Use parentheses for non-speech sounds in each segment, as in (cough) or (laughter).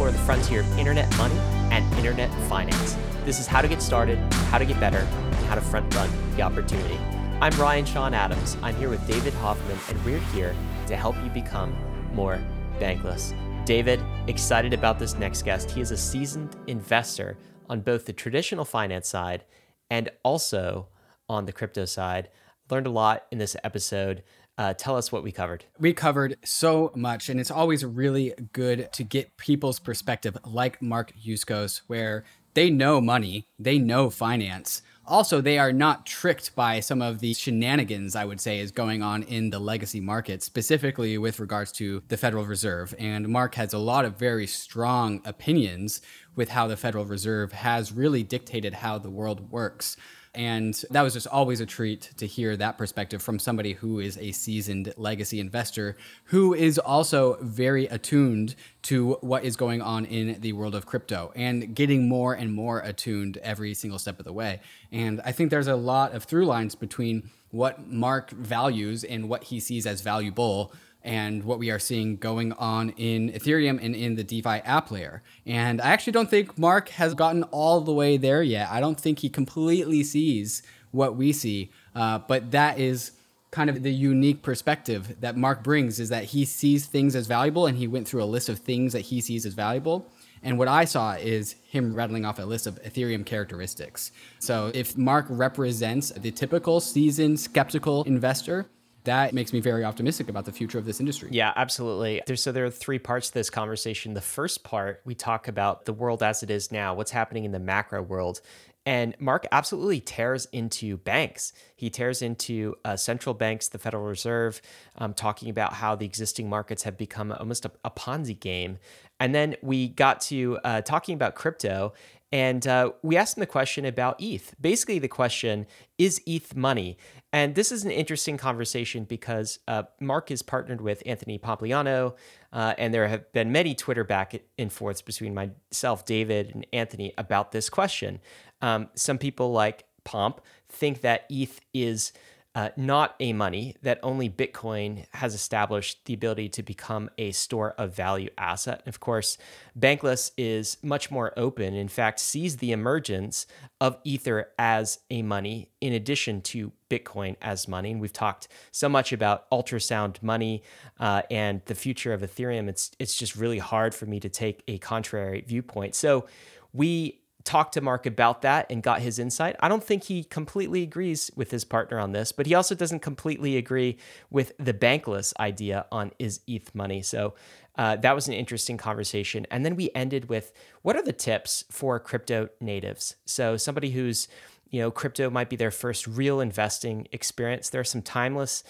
explore the frontier of internet money and internet finance. This is how to get started, how to get better, and how to front run the opportunity. I'm Ryan Sean Adams. I'm here with David Hoffman, and we're here to help you become more bankless. David, excited about this next guest. He is a seasoned investor on both the traditional finance side and also on the crypto side. Learned a lot in this episode. Uh, tell us what we covered. We covered so much, and it's always really good to get people's perspective, like Mark Yuskos, where they know money, they know finance. Also, they are not tricked by some of the shenanigans, I would say, is going on in the legacy market, specifically with regards to the Federal Reserve. And Mark has a lot of very strong opinions with how the Federal Reserve has really dictated how the world works. And that was just always a treat to hear that perspective from somebody who is a seasoned legacy investor who is also very attuned to what is going on in the world of crypto and getting more and more attuned every single step of the way. And I think there's a lot of through lines between what Mark values and what he sees as valuable and what we are seeing going on in Ethereum and in the DeFi app layer. And I actually don't think Mark has gotten all the way there yet. I don't think he completely sees what we see, uh, but that is kind of the unique perspective that Mark brings is that he sees things as valuable and he went through a list of things that he sees as valuable. And what I saw is him rattling off a list of Ethereum characteristics. So if Mark represents the typical seasoned skeptical investor, that makes me very optimistic about the future of this industry. Yeah, absolutely. There's, so there are three parts to this conversation. The first part, we talk about the world as it is now, what's happening in the macro world. And Mark absolutely tears into banks. He tears into uh, central banks, the Federal Reserve, um, talking about how the existing markets have become almost a, a Ponzi game. And then we got to uh, talking about crypto and uh, we asked him the question about ETH. Basically, the question is ETH money? And this is an interesting conversation because uh, Mark is partnered with Anthony Pompliano, uh, and there have been many Twitter back and forths between myself, David, and Anthony about this question. Um, some people, like Pomp, think that ETH is uh, not a money that only Bitcoin has established the ability to become a store of value asset. Of course, Bankless is much more open, in fact, sees the emergence of Ether as a money in addition to Bitcoin as money. And we've talked so much about ultrasound money uh, and the future of Ethereum. It's, it's just really hard for me to take a contrary viewpoint. So we talked to Mark about that and got his insight. I don't think he completely agrees with his partner on this, but he also doesn't completely agree with the bankless idea on is ETH money. So uh, that was an interesting conversation. And then we ended with what are the tips for crypto natives? So somebody who's, you know, crypto might be their first real investing experience. There are some timeless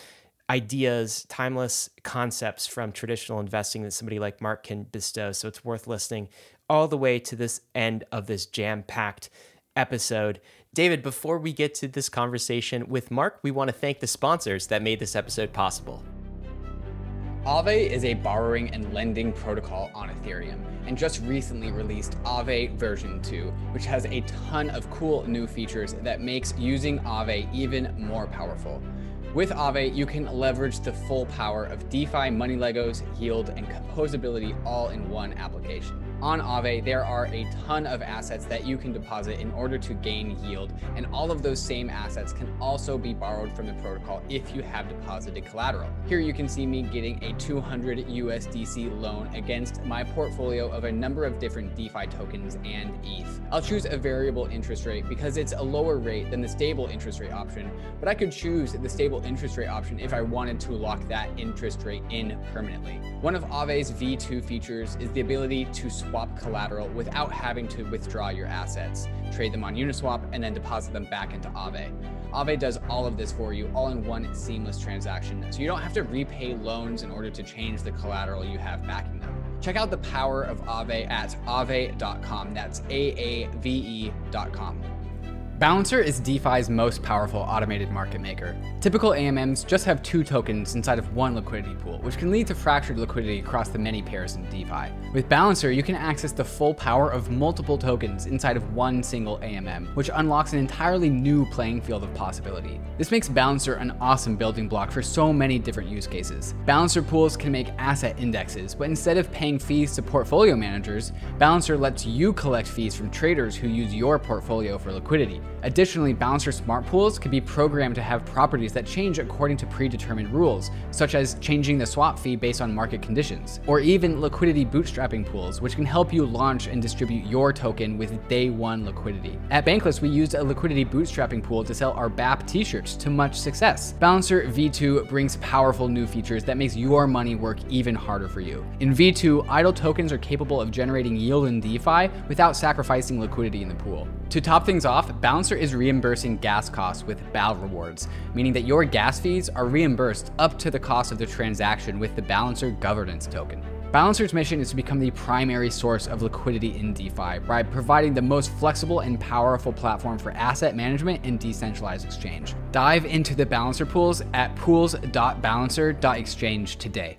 ideas, timeless concepts from traditional investing that somebody like Mark can bestow. So it's worth listening all the way to this end of this jam packed episode. David, before we get to this conversation with Mark, we want to thank the sponsors that made this episode possible. Aave is a borrowing and lending protocol on Ethereum and just recently released Aave version 2, which has a ton of cool new features that makes using Aave even more powerful. With Aave, you can leverage the full power of DeFi, money Legos, yield, and composability all in one application. On Aave, there are a ton of assets that you can deposit in order to gain yield, and all of those same assets can also be borrowed from the protocol if you have deposited collateral. Here you can see me getting a 200 USDC loan against my portfolio of a number of different DeFi tokens and ETH. I'll choose a variable interest rate because it's a lower rate than the stable interest rate option, but I could choose the stable interest rate option if I wanted to lock that interest rate in permanently. One of Aave's V2 features is the ability to swap collateral without having to withdraw your assets, trade them on Uniswap, and then deposit them back into Aave. Aave does all of this for you all in one seamless transaction, so you don't have to repay loans in order to change the collateral you have backing them. Check out the power of Aave at aave.com. That's A A V E.com. Balancer is DeFi's most powerful automated market maker. Typical AMMs just have two tokens inside of one liquidity pool, which can lead to fractured liquidity across the many pairs in DeFi. With Balancer, you can access the full power of multiple tokens inside of one single AMM, which unlocks an entirely new playing field of possibility. This makes Balancer an awesome building block for so many different use cases. Balancer pools can make asset indexes, but instead of paying fees to portfolio managers, Balancer lets you collect fees from traders who use your portfolio for liquidity. Additionally, Balancer smart pools can be programmed to have properties that change according to predetermined rules, such as changing the swap fee based on market conditions, or even liquidity bootstrapping pools, which can help you launch and distribute your token with day one liquidity. At Bankless, we used a liquidity bootstrapping pool to sell our BAP t-shirts to much success. Balancer V2 brings powerful new features that makes your money work even harder for you. In V2, idle tokens are capable of generating yield in DeFi without sacrificing liquidity in the pool. To top things off, Balancer is reimbursing gas costs with BAL rewards, meaning that your gas fees are reimbursed up to the cost of the transaction with the Balancer governance token. Balancer's mission is to become the primary source of liquidity in DeFi by providing the most flexible and powerful platform for asset management and decentralized exchange. Dive into the Balancer pools at pools.balancer.exchange today.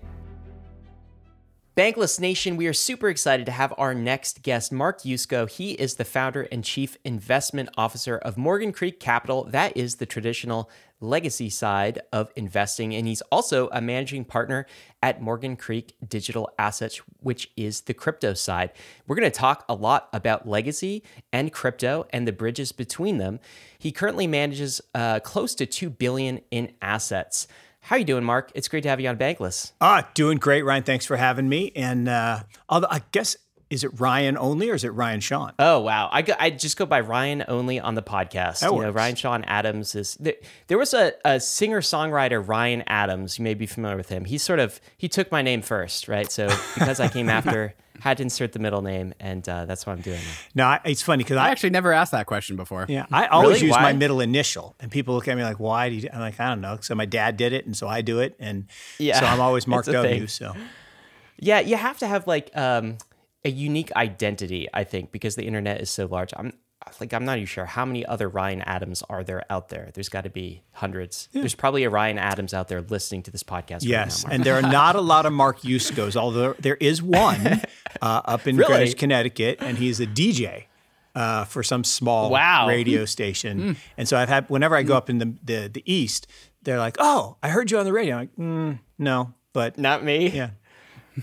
Bankless Nation, we are super excited to have our next guest, Mark Yusko. He is the founder and chief investment officer of Morgan Creek Capital. That is the traditional legacy side of investing. And he's also a managing partner at Morgan Creek Digital Assets, which is the crypto side. We're going to talk a lot about legacy and crypto and the bridges between them. He currently manages uh, close to 2 billion in assets. How you doing, Mark? It's great to have you on Bankless. Ah, doing great, Ryan. Thanks for having me. And uh, I guess is it Ryan only or is it Ryan Sean? Oh wow, I go, I just go by Ryan only on the podcast. That you works. know, Ryan Sean Adams is there, there was a, a singer songwriter Ryan Adams. You may be familiar with him. He sort of he took my name first, right? So because I came after, (laughs) had to insert the middle name, and uh, that's what I'm doing. No, it's funny because I I actually never asked that question before. yeah I always Really? use Why? my middle initial, and people look at me like, "Why do you?" I'm like, "I don't know." So my dad did it, and so I do it, and Yeah, so I'm always Mark (laughs) it's a W. thing. So Yeah, you have to have like um, a unique identity, I think, because the internet is so large. I'm like I'm not even sure how many other Ryan Adams are there out there. There's got to be hundreds. There's probably a Ryan Adams out there listening to this podcast. yes, right now, and there are (laughs) not a lot of Mark Yuskos, although there is one (laughs) uh, up in Really? Greenwich, Connecticut, and he's a DJ. Uh, for some small Wow. radio station, and so I've had whenever I go up in the, the the east, they're like, "Oh, I heard you on the radio." I'm like, mm, "No," but not me. yeah,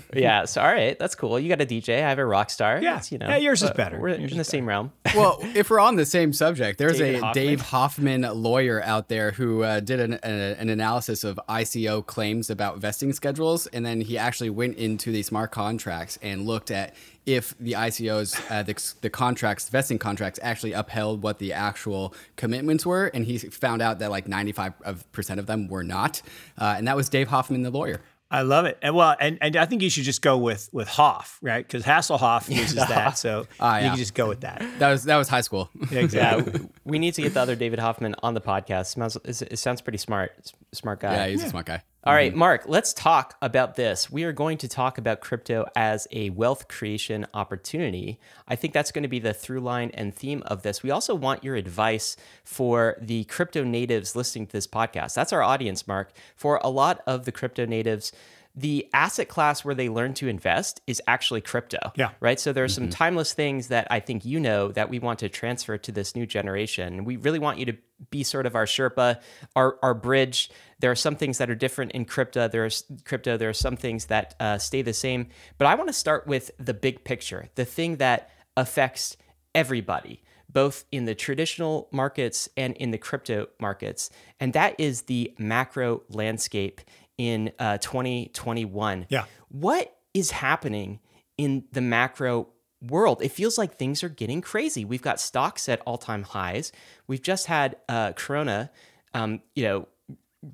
(laughs) yeah. So all right, that's cool. You got a DJ. I have a rock star. Yeah. It's, you know, Yeah, yours is better. We're Yours in the is same realm. (laughs) well, if we're on the same subject, there's David a Hoffman. Dave Hoffman lawyer out there who uh, did an, a, an analysis of ICO claims about vesting schedules, and then he actually went into the smart contracts and looked at if the ICOs, uh, the, the contracts, vesting contracts, actually upheld what the actual commitments were, and he found out that like 95% of them were not, uh, and that was Dave Hoffman, the lawyer. I love it. And well, and, and I think you should just go with with Hoff, right? Because Hasselhoff (laughs) uses that, so (laughs) Ah, you yeah. can just go with that. That was that was high school. (laughs) Exactly. Yeah, we need to get the other David Hoffman on the podcast. Smells, it sounds pretty smart. Smart guy. yeah, he's a smart guy. All right, mm-hmm. Mark, let's talk about this. We are going to talk about crypto as a wealth creation opportunity. I think that's going to be the through line and theme of this. We also want your advice for the crypto natives listening to this podcast. That's our audience, Mark. For a lot of the crypto natives, the asset class where they learn to invest is actually crypto. Yeah. Right. So there are some mm-hmm. timeless things that I think you know that we want to transfer to this new generation. We really want you to be sort of our Sherpa, our, our bridge. There are some things that are different in crypto. There's crypto. There are some things that uh, stay the same. But I want to start with the big picture, the thing that affects everybody, both in the traditional markets and in the crypto markets, and that is the macro landscape in uh, 2021. Yeah. What is happening in the macro world? It feels like things are getting crazy. We've got stocks at all time highs. We've just had uh, Corona, um, you know,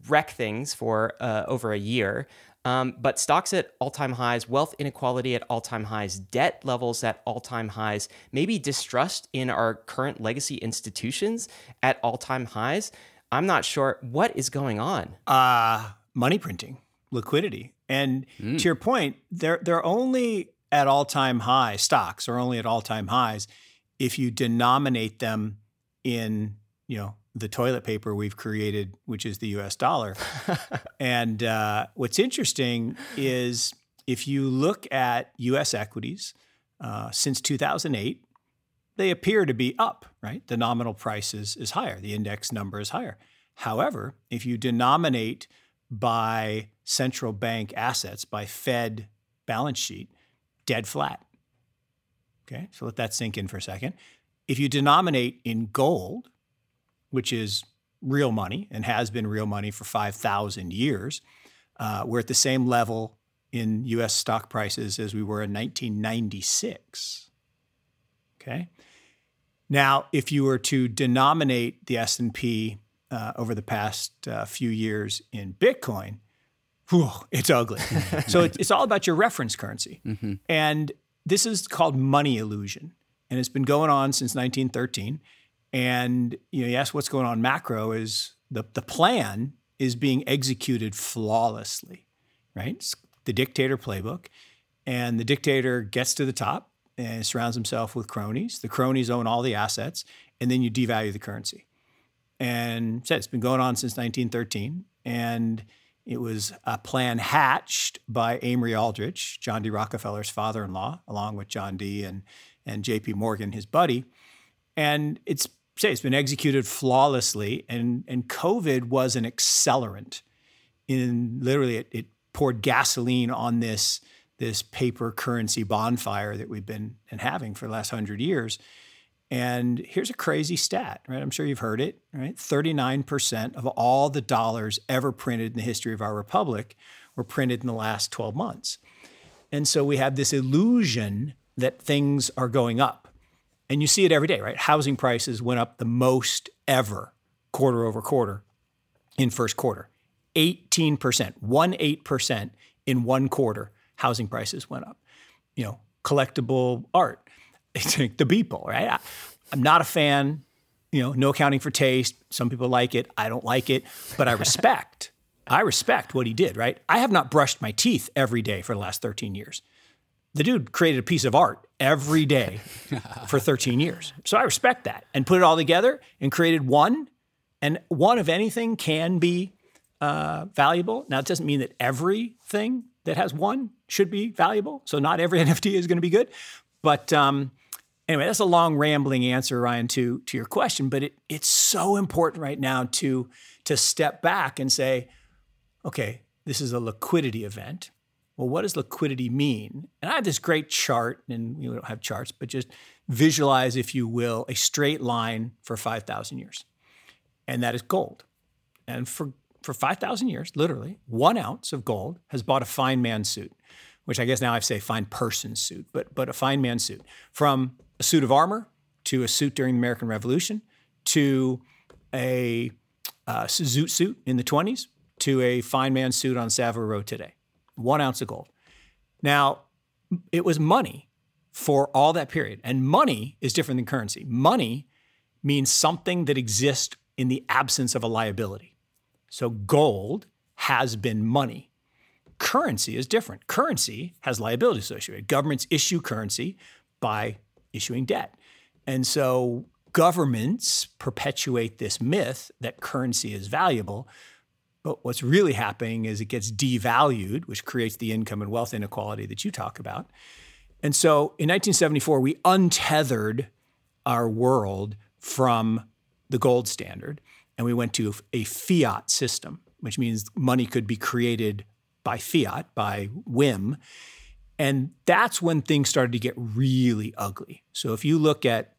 wreck things for uh, over a year. Um, but stocks at all time highs, wealth inequality at all time highs, debt levels at all time highs, maybe distrust in our current legacy institutions at all time highs. I'm not sure what is going on. uh, money printing, liquidity, and to your point, they're they're only at all time high. Stocks are only at all time highs if you denominate them in you know the toilet paper we've created, which is the U.S. dollar. (laughs) and uh, what's interesting is if you look at U.S. equities uh, since 2008, they appear to be up. Right, the nominal price is, is higher, the index number is higher. However, if you denominate by central bank assets, by Fed balance sheet, dead flat. Okay, so let that sink in for a second. If you denominate in gold, which is real money and has been real money for 5,000 years, uh, we're at the same level in US stock prices as we were in 1996. Okay. Now, if you were to denominate the S&P uh, over the past uh, few years in Bitcoin, whew, it's ugly. (laughs) so it's, it's, all about your reference currency. Mm-hmm. And this is called money illusion. And it's been going on since 1913. And you know, yes, what's going on macro is the, the plan is being executed flawlessly, right? It's the dictator playbook. And the dictator gets to the top and surrounds himself with cronies. The cronies own all the assets, and then you devalue the currency. And said it's been going on since 1913. And it was a plan hatched by Amory Aldrich, John D. Rockefeller's father in law, along with John D. and, and JP Morgan, his buddy. And it's say it's been executed flawlessly. And, and COVID was an accelerant. In literally, it, it poured gasoline on this, this paper currency bonfire that we've been, having for the last hundred years. And here's a crazy stat, right? I'm sure you've heard it, right? 39% of all the dollars ever printed in the history of our republic were printed in the last 12 months. And so we have this illusion that things are going up. And you see it every day, right? Housing prices went up the most ever quarter over quarter in first quarter. 18%, 1 8% in one quarter, housing prices went up. You know, collectible art (laughs) the Beeple, right? I, I'm not a fan. You know, no accounting for taste. Some people like it. I don't like it, but I respect. I respect what he did, right? I have not brushed my teeth every day for the last 13 years. The dude created a piece of art every day (laughs) for 13 years. So I respect that and put it all together and created one. And one of anything can be uh, valuable. Now, it doesn't mean that everything that has one should be valuable. So not every (laughs) NFT is going to be good. But um, anyway, that's a long rambling answer, Ryan, to to your question. But it it's so important right now to to step back and say, okay, this is a liquidity event. Well, what does liquidity mean? And I have this great chart, and we don't have charts, but just visualize, if you will, a straight line for 5,000 years. And that is gold. And for, for 5,000 years, literally, one ounce of gold has bought a fine man's suit, which I guess now I say fine person's suit, but, but a fine man's suit. From a suit of armor to a suit during the American Revolution to a uh, zoot suit in the 20s to a fine man suit on Savile Row today. One ounce of gold. Now, it was money for all that period. And money is different than currency. Money means something that exists in the absence of a liability. So gold has been money. Currency is different. Currency has liability associated. Governments issue currency by issuing debt. And so governments perpetuate this myth that currency is valuable. But what's really happening is it gets devalued, which creates the income and wealth inequality that you talk about. And so in 1974, we untethered our world from the gold standard and we went to a fiat system, which means money could be created by fiat, by whim. And that's when things started to get really ugly. So if you look at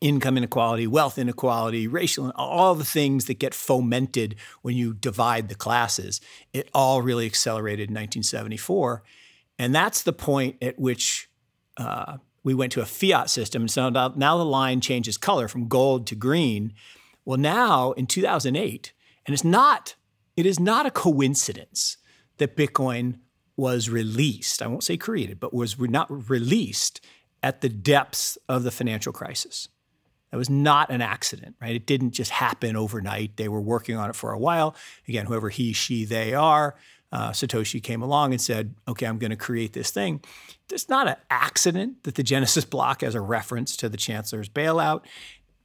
income inequality, wealth inequality, racial, all the things that get fomented when you divide the classes, it all really accelerated in 1974. And that's the point at which uh, we went to a fiat system. So now, now the line changes color from gold to green. Well, now in 2008, and it's not, it is not a coincidence that Bitcoin was released. I won't say created, but was not released at the depths of the financial crisis. That was not an accident, right? It didn't just happen overnight. They were working on it for a while. Again, whoever he, she, they are, uh, Satoshi came along and said, okay, I'm going to create this thing. It's not an accident that the Genesis block has a reference to the chancellor's bailout.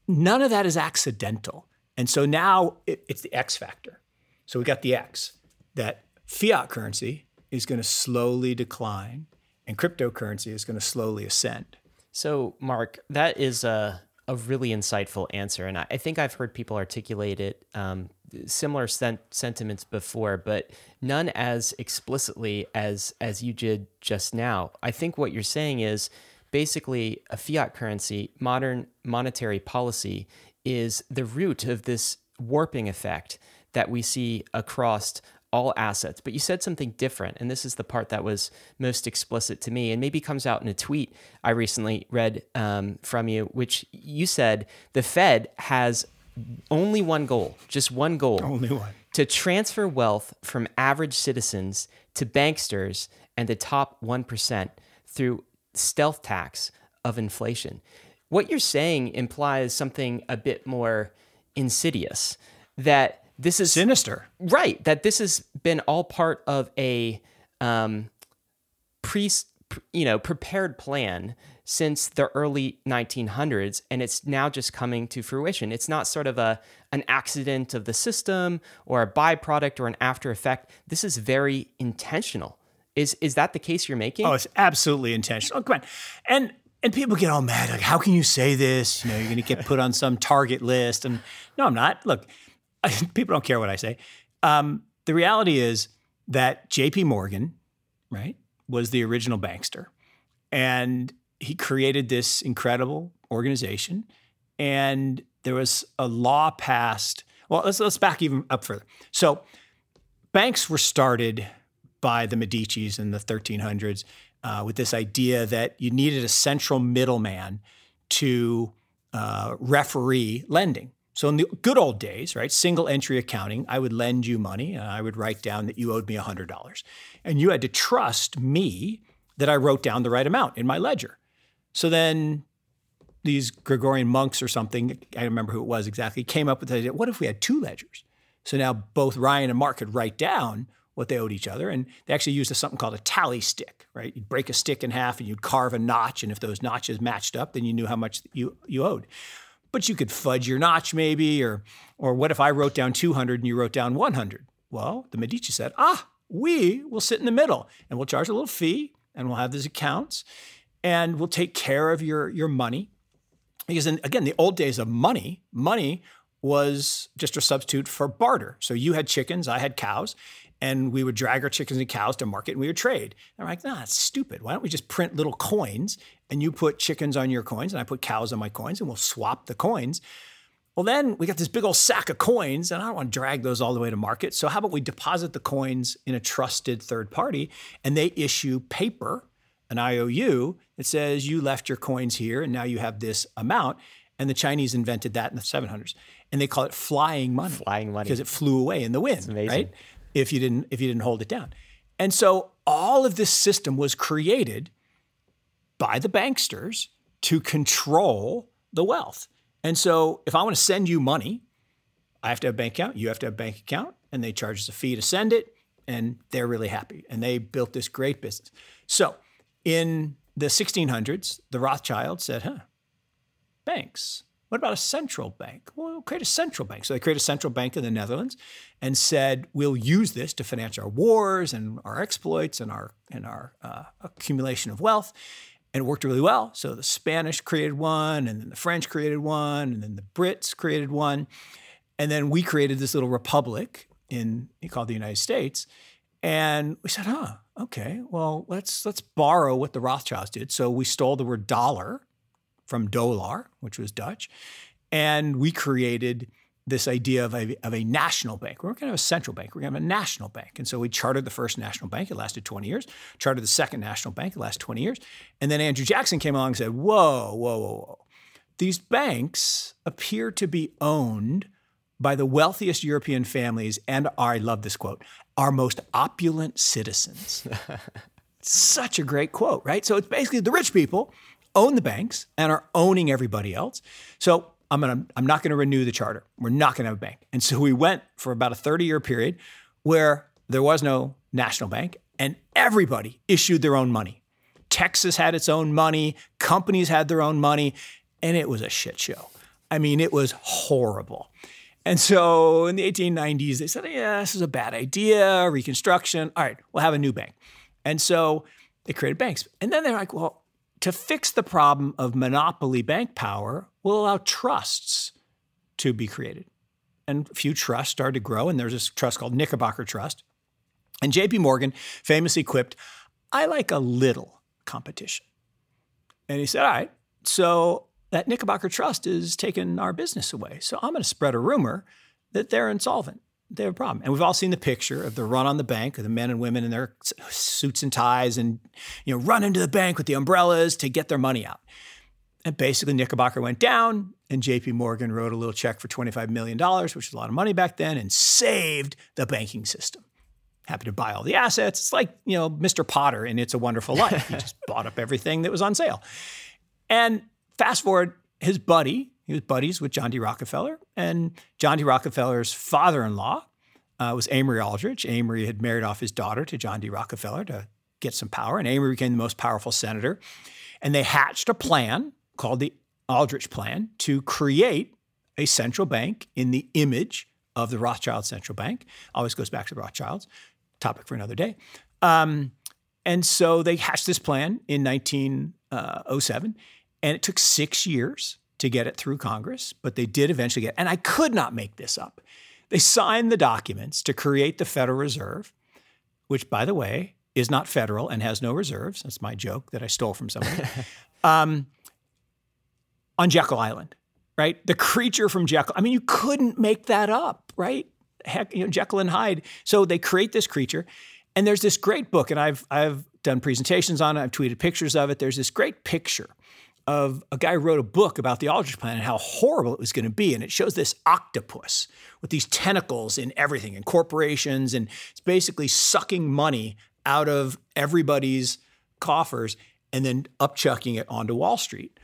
none of that is accidental. And so now it, it's the X factor. So we got the X that fiat currency is going to slowly decline and cryptocurrency is going to slowly ascend. So, Mark, that is a, a really insightful answer. And I, I think I've heard people articulate it, um, similar sentiments before, but none as explicitly as, as you did just now. I think what you're saying is basically a fiat currency, modern monetary policy, is the root of this warping effect that we see across all assets. But you said something different, and this is the part that was most explicit to me, and maybe comes out in a tweet I recently read um, from you, which you said the Fed has only one goal, just one goal, only one, to transfer wealth from average citizens to banksters and the top one percent through stealth tax of inflation. What you're saying implies something a bit more insidious that this is sinister. Right. That this has been all part of a um, pre, you know, prepared plan since the early 1900s, and it's now just coming to fruition. It's not sort of a an accident of the system or a byproduct or an after effect. This is very intentional. Is is that the case you're making? Oh, it's absolutely intentional. Oh, come on, and and people get all mad. Like, how can you say this? You know, you're going to get put on some target list. And no, I'm not. Look, (laughs) people don't care what I say. Um, the reality is that J.P. Morgan, right, was the original bankster, and he created this incredible organization. And there was a law passed. Well, let's let's back even up further. So, banks were started by the Medici's in the 1300s uh, with this idea that you needed a central middleman to uh, referee lending. So in the good old days, right, single entry accounting, I would lend you money and I would write down that you owed me $100. And you had to trust me that I wrote down the right amount in my ledger. So then these Gregorian monks or something, I remember who it was exactly, came up with the idea, what if we had two ledgers? So now both Ryan and Mark could write down what they owed each other. And they actually used something called a tally stick, right? You'd break a stick in half and you'd carve a notch. And if those notches matched up, then you knew how much you, you owed but you could fudge your notch maybe, or or what if I wrote down 200 and you wrote down 100? Well, the Medici said, ah, we will sit in the middle and we'll charge a little fee and we'll have these accounts and we'll take care of your your money. Because in, again, the old days of money, money was just a substitute for barter. So you had chickens, I had cows, and we would drag our chickens and cows to market and we would trade. And I'm like, nah, that's stupid. Why don't we just print little coins and you put chickens on your coins and I put cows on my coins and we'll swap the coins. Well, then we got this big old sack of coins, and I don't want to drag those all the way to market. So, how about we deposit the coins in a trusted third party and they issue paper, an IOU, that says you left your coins here and now you have this amount. And the Chinese invented that in the 700s. And they call it flying money. Flying money. Because it flew away in the wind, right? If you didn't if you didn't hold it down. And so all of this system was created by the banksters to control the wealth. And so if I want to send you money, I have to have a bank account, you have to have a bank account, and they charge us a fee to send it, and they're really happy. And they built this great business. So in the 1600s, the Rothschilds said, huh, banks. What about a central bank? Well, we'll create a central bank. So they created a central bank in the Netherlands and said, we'll use this to finance our wars and our exploits and our, and our uh, accumulation of wealth and it worked really well. So the Spanish created one, and then the French created one, and then the Brits created one, and then we created this little republic in called the United States. And we said, huh, okay, well, let's let's borrow what the Rothschilds did. So we stole the word dollar from dollar, which was Dutch, and we created this idea of a, of a national bank. We're going to have a central bank. We're going to have a national bank. And so we chartered the first national bank. It lasted 20 years. Chartered the second national bank. It lasted 20 years. And then Andrew Jackson came along and said, whoa, whoa, whoa, whoa. These banks appear to be owned by the wealthiest European families and our, I love this quote, our most opulent citizens. (laughs) Such a great quote, right? So it's basically the rich people own the banks and are owning everybody else. So I'm gonna I'm not gonna renew the charter. We're not gonna have a bank. And so we went for about a 30 year period where there was no national bank and everybody issued their own money. Texas had its own money, companies had their own money, and it was a shit show. I mean, it was horrible. And so in the 1890s, they said, yeah, this is a bad idea, reconstruction. All right, we'll have a new bank. And so they created banks. And then they're like, well, to fix the problem of monopoly bank power, we'll allow trusts to be created. And a few trusts started to grow, and there's this trust called Knickerbocker Trust. And JP Morgan famously quipped, I like a little competition. And he said, All right, so that Knickerbocker Trust is taking our business away. So I'm going to spread a rumor that they're insolvent. They have a problem. And we've all seen the picture of the run on the bank of the men and women in their suits and ties and, you know, run into the bank with the umbrellas to get their money out. And basically, Knickerbocker went down, and JP Morgan wrote a little check for $25 million, which was a lot of money back then, and saved the banking system. Happy to buy all the assets. It's like, you know, Mr. Potter in It's a Wonderful Life. He (laughs) just bought up everything that was on sale. And fast forward, his buddy, he was buddies with John D. Rockefeller, and John D. Rockefeller's father in law uh, was Amory Aldrich. Amory had married off his daughter to John D. Rockefeller to get some power, and Amory became the most powerful senator. And they hatched a plan called the Aldrich Plan to create a central bank in the image of the Rothschild Central Bank. Always goes back to the Rothschilds. Topic for another day. Um, and so they hatched this plan in 1907, and it took six years to get it through Congress, but they did eventually get. it. And I could not make this up. They signed the documents to create the Federal Reserve, which, by the way, is not federal and has no reserves. That's my joke that I stole from somebody. (laughs) um, on Jekyll Island, right? The creature from Jekyll. I mean, you couldn't make that up, right? Heck, you know, Jekyll and Hyde. So they create this creature, and there's this great book, and I've I've done presentations on it. I've tweeted pictures of it. There's this great picture of a guy who wrote a book about the Aldrich Plan and how horrible it was going to be. And it shows this octopus with these tentacles in everything, in corporations, and it's basically sucking money out of everybody's coffers and then upchucking it onto Wall Street.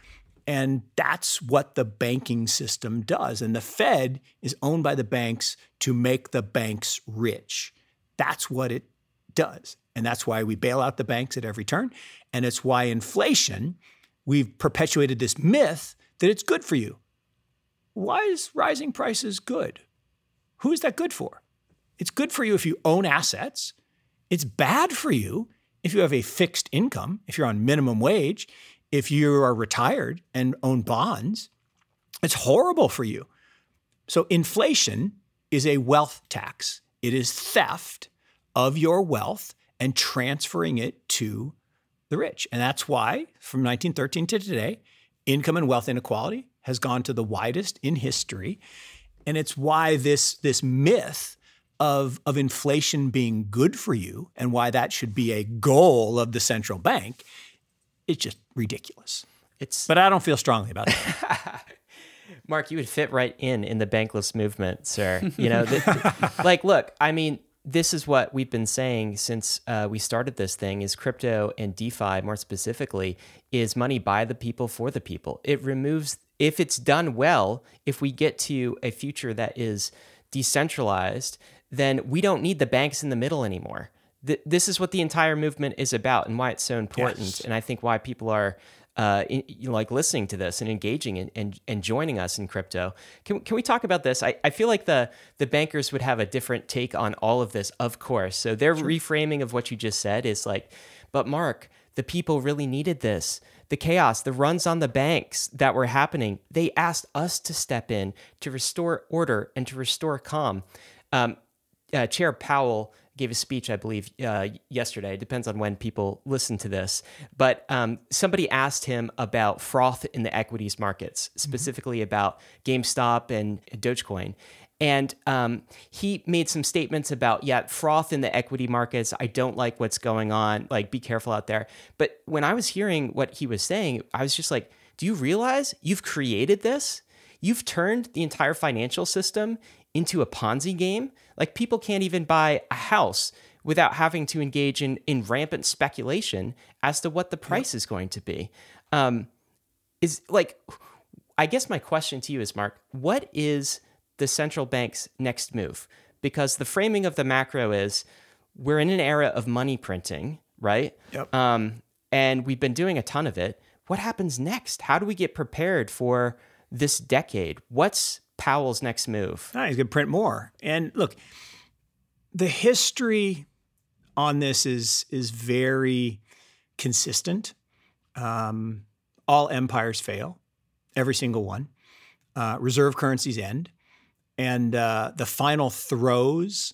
And that's what the banking system does. And the Fed is owned by the banks to make the banks rich. That's what it does. And that's why we bail out the banks at every turn. And it's why inflation, we've perpetuated this myth that it's good for you. Why is rising prices good? Who is that good for? It's good for you if you own assets. It's bad for you if you have a fixed income, if you're on minimum wage, if you are retired and own bonds, it's horrible for you. So, inflation is a wealth tax, it is theft of your wealth and transferring it to the rich. And that's why, from 1913 to today, income and wealth inequality has gone to the widest in history. And it's why this, this myth of, of inflation being good for you and why that should be a goal of the central bank it's just ridiculous. It's but I don't feel strongly about it. (laughs) Mark, you would fit right in in the bankless movement, sir. You know, the, (laughs) like, look, I mean, this is what we've been saying since uh, we started this thing: is crypto and DeFi, more specifically, is money by the people for the people. It removes, if it's done well, if we get to a future that is decentralized, then we don't need the banks in the middle anymore th- this is what the entire movement is about and why it's so important. Yes. And I think why people are uh, in, you know, like listening to this and engaging and, and, and joining us in crypto. Can, can we talk about this? I, I feel like the, the bankers would have a different take on all of this, of course. So their sure. reframing of what you just said is like, but Mark, the people really needed this. The chaos, the runs on the banks that were happening, they asked us to step in to restore order and to restore calm. Um, uh, Chair Powell gave a speech, I believe, uh, yesterday. It depends on when people listen to this. But um, somebody asked him about froth in the equities markets, mm-hmm. specifically mm-hmm. about GameStop and Dogecoin. And um, he made some statements about, yeah, froth in the equity markets. I don't like what's going on. Like, be careful out there. But when I was hearing what he was saying, I was just like, do you realize you've created this? You've turned the entire financial system into a Ponzi game. Like people can't even buy a house without having to engage in, in rampant speculation as to what the price is going to be. Um, is like, I guess my question to you is, Mark, what is the central bank's next move? Because the framing of the macro is we're in an era of money printing, right? Yep. Um, and we've been doing a ton of it. What happens next? How do we get prepared for this decade. What's Powell's next move? Ah, he's going to print more. And look, the history on this is is very consistent. Um, all empires fail, every single one. Uh, reserve currencies end, and uh, the final throes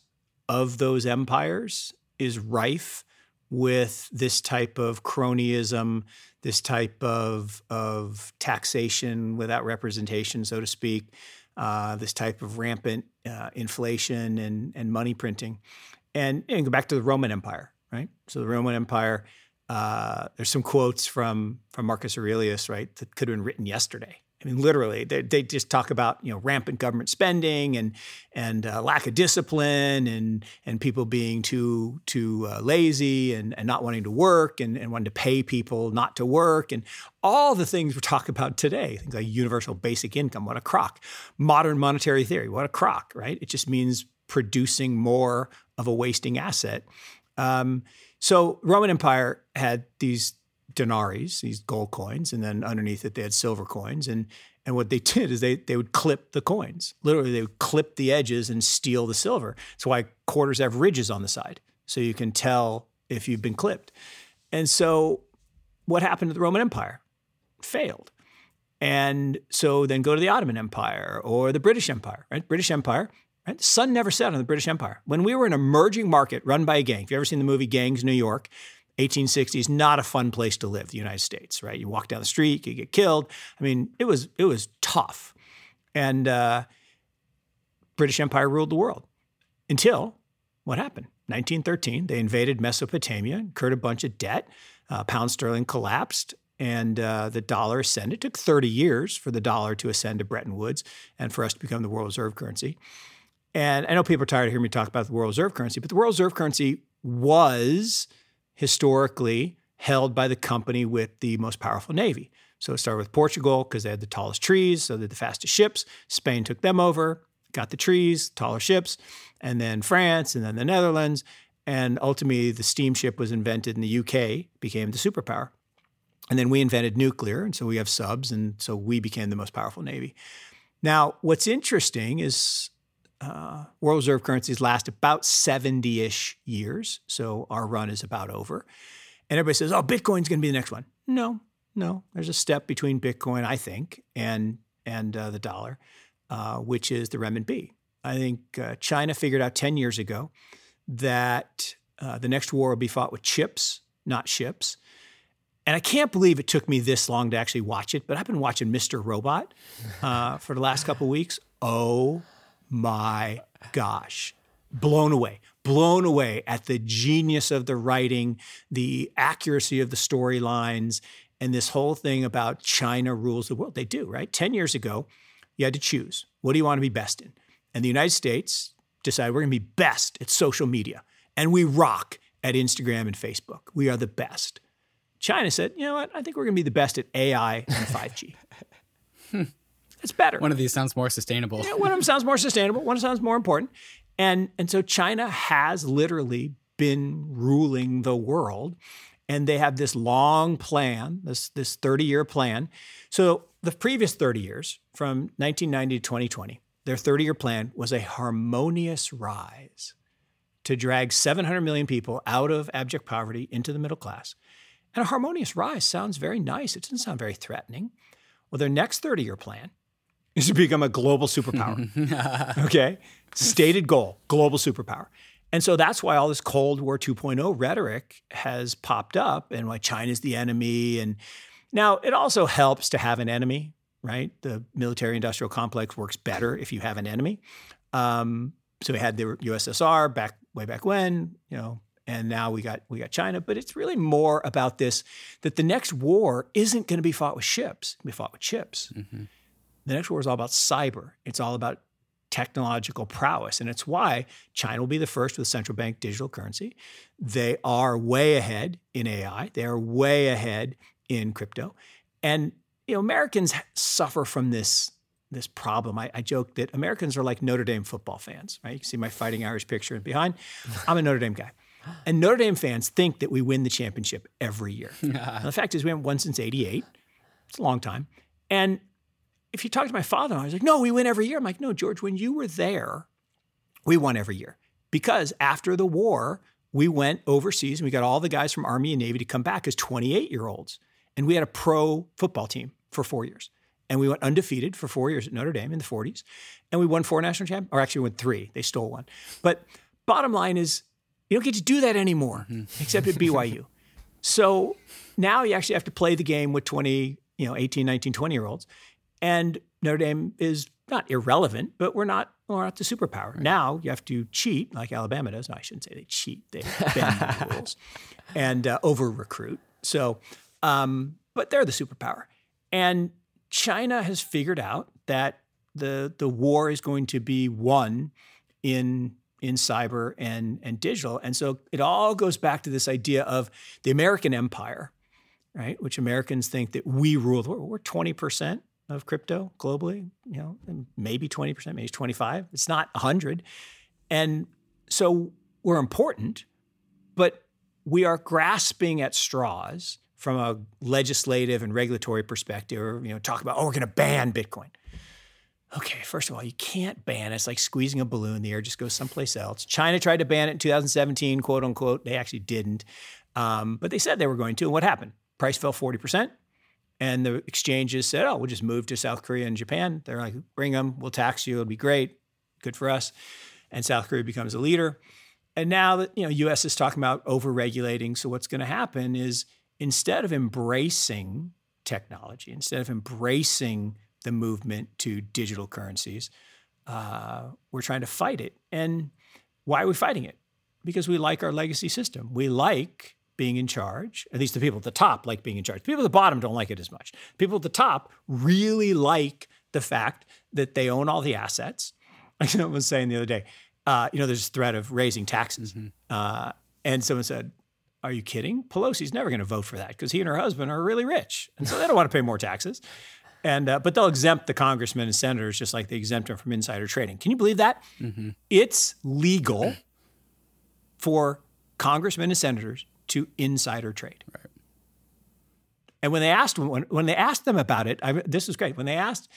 of those empires is rife with this type of cronyism, this type of of taxation without representation, so to speak, uh, this type of rampant uh, inflation and and money printing, and, and go back to the Roman Empire, right? So the Roman Empire. Uh, there's some quotes from from Marcus Aurelius, right, that could have been written yesterday. I mean, literally, they, they just talk about you know rampant government spending and and uh, lack of discipline and and people being too too uh, lazy and, and not wanting to work and, and wanting to pay people not to work and all the things we're talking about today, things like universal basic income, what a crock, modern monetary theory, what a crock, right? It just means producing more of a wasting asset. Um, so Roman Empire had these denaries, these gold coins, and then underneath it they had silver coins. And and what they (laughs) did is they they would clip the coins. Literally, they would clip the edges and steal the silver. That's why quarters have ridges on the side, so you can tell if you've been clipped. And so, what happened to the Roman Empire? Failed. And so then go to the Ottoman Empire or the British Empire, right? British Empire, right? The sun never set on the British Empire. When we were an emerging market run by a gang, if you've ever seen the movie Gangs New York, 1860s not a fun place to live the united states right you walk down the street you get killed i mean it was it was tough and uh, british empire ruled the world until what happened 1913 they invaded mesopotamia incurred a bunch of debt uh, pound sterling collapsed and uh, the dollar ascended. It took 30 years for the dollar to ascend to Bretton Woods and for us to become the world reserve currency. And I know people are tired of hearing me talk about the world reserve currency, but the world reserve currency was historically held by the company with the most powerful navy. So it started with Portugal because they had the tallest trees, so they had the fastest ships. Spain took them over, got the trees, taller ships, and then France, and then the Netherlands. And ultimately, the steamship was invented in the UK, became the superpower. And then we invented nuclear, and so we have subs, and so we became the most powerful navy. Now, what's interesting is uh, world reserve currencies last about 70 ish years. So our run is about over. And everybody says, oh, Bitcoin's going to be the next one. No, no. There's a step between Bitcoin, I think, and, and uh, the dollar, uh, which is the renminbi. I think uh, China figured out 10 years ago that uh, the next war will be fought with chips, not ships. And I can't believe it took me this long to actually watch it, but I've been watching Mr. Robot uh, for the last couple weeks. Oh my gosh. Blown away, blown away at the genius of the writing, the accuracy of the storylines, and this whole thing about China rules the world. They do, right? 10 years ago, you had to choose what do you want to be best in? And the United States decided we're going to be best at social media, and we rock at Instagram and Facebook. We are the best. China said, you know what? I think we're going to be the best at AI and 5G. (laughs) It's better. One of these sounds more sustainable. Yeah, one of them sounds more sustainable. One sounds more important. And and so China has literally been ruling the world, and they have this long plan, this this 30 year plan. So the previous 30 years, from 1990 to 2020, their 30 year plan was a harmonious rise to drag 700 million people out of abject poverty into the middle class. And a harmonious rise sounds very nice. It doesn't sound very threatening. Well, their next 30 year plan (laughs) is to become a global superpower. (laughs) okay? Stated goal, global superpower. And so that's why all this Cold War 2.0 rhetoric has popped up and why China's the enemy. And now it also helps to have an enemy, right? The military industrial complex works better if you have an enemy. Um, so we had the USSR back way back when, you know, and now we got we got China. But it's really more about this that the next war isn't going to be fought with ships, it's going to be fought with chips. Mm-hmm. The next war is all about cyber. It's all about technological prowess. And it's why China will be the first with central bank digital currency. They are way ahead in AI, they are way ahead in crypto. And you know, Americans suffer from this this problem. I, I, joke that Americans are like Notre Dame football fans, right? You can see my fighting Irish picture behind. (laughs) I'm a Notre Dame guy. And Notre Dame fans think that we win the championship every year. (laughs) the fact is, we haven't won since 88. It's a long time. And if you talk to my father, I was like, no, we win every year. I'm like, no, George, when you were there, we won every year because after the war, we went overseas and we got all the guys from Army and Navy to come back as 28 year olds. And we had a pro football team for four years. And we went undefeated for four years at Notre Dame in the 40s. And we won four national championships, or actually we won three. They stole one. But bottom line is, you don't get to do that anymore, mm-hmm. except at BYU. (laughs) so now you actually have to play the game with 20, you know, 18, 19, 20 year olds. And Notre Dame is not irrelevant, but we're not we're not the superpower. Right. Now you have to cheat like Alabama does. No, I shouldn't say they cheat. They bend the (laughs) rules and uh, over recruit. So, um, but they're the superpower. And China has figured out that the the war is going to be won in in cyber and and digital. And so it all goes back to this idea of the American empire, right? Which Americans think that we rule. We're twenty percent of crypto globally, you know, and maybe 20%, maybe 25. It's not 100. And so we're important, but we are grasping at straws from a legislative and regulatory perspective, or, you know, talk about, oh, we're going to ban Bitcoin. Okay, first of all, you can't ban it. It's like squeezing a balloon. The air just goes someplace else. China tried to ban it in 2017, quote unquote. They actually didn't. Um, but they said they were going to. And what happened? Price fell 40%. And the exchanges said, oh, we'll just move to South Korea and Japan. They're like, bring them, we'll tax you, it'll be great, good for us. And South Korea becomes a leader. And now that you know, U.S. is talking about over-regulating. So what's going to happen is instead of embracing technology, instead of embracing the movement to digital currencies, uh, we're trying to fight it. And why are we fighting it? Because we like our legacy system. We like being in charge. At least the people at the top like being in charge. People at the bottom don't like it as much. People at the top really like the fact that they own all the assets. (laughs) I was saying the other day, uh, you know, there's a threat of raising taxes. Mm-hmm. Uh, and someone said, Are you kidding? Pelosi's never going to vote for that because he and her husband are really rich. And so they don't want to pay more taxes. And, uh, but they'll exempt the congressmen and senators just like they exempt them from insider trading. Can you believe that? Mm-hmm. It's legal for congressmen and senators to insider trade. Right. And when they asked when, when they asked them about it, I, this is great. When they asked,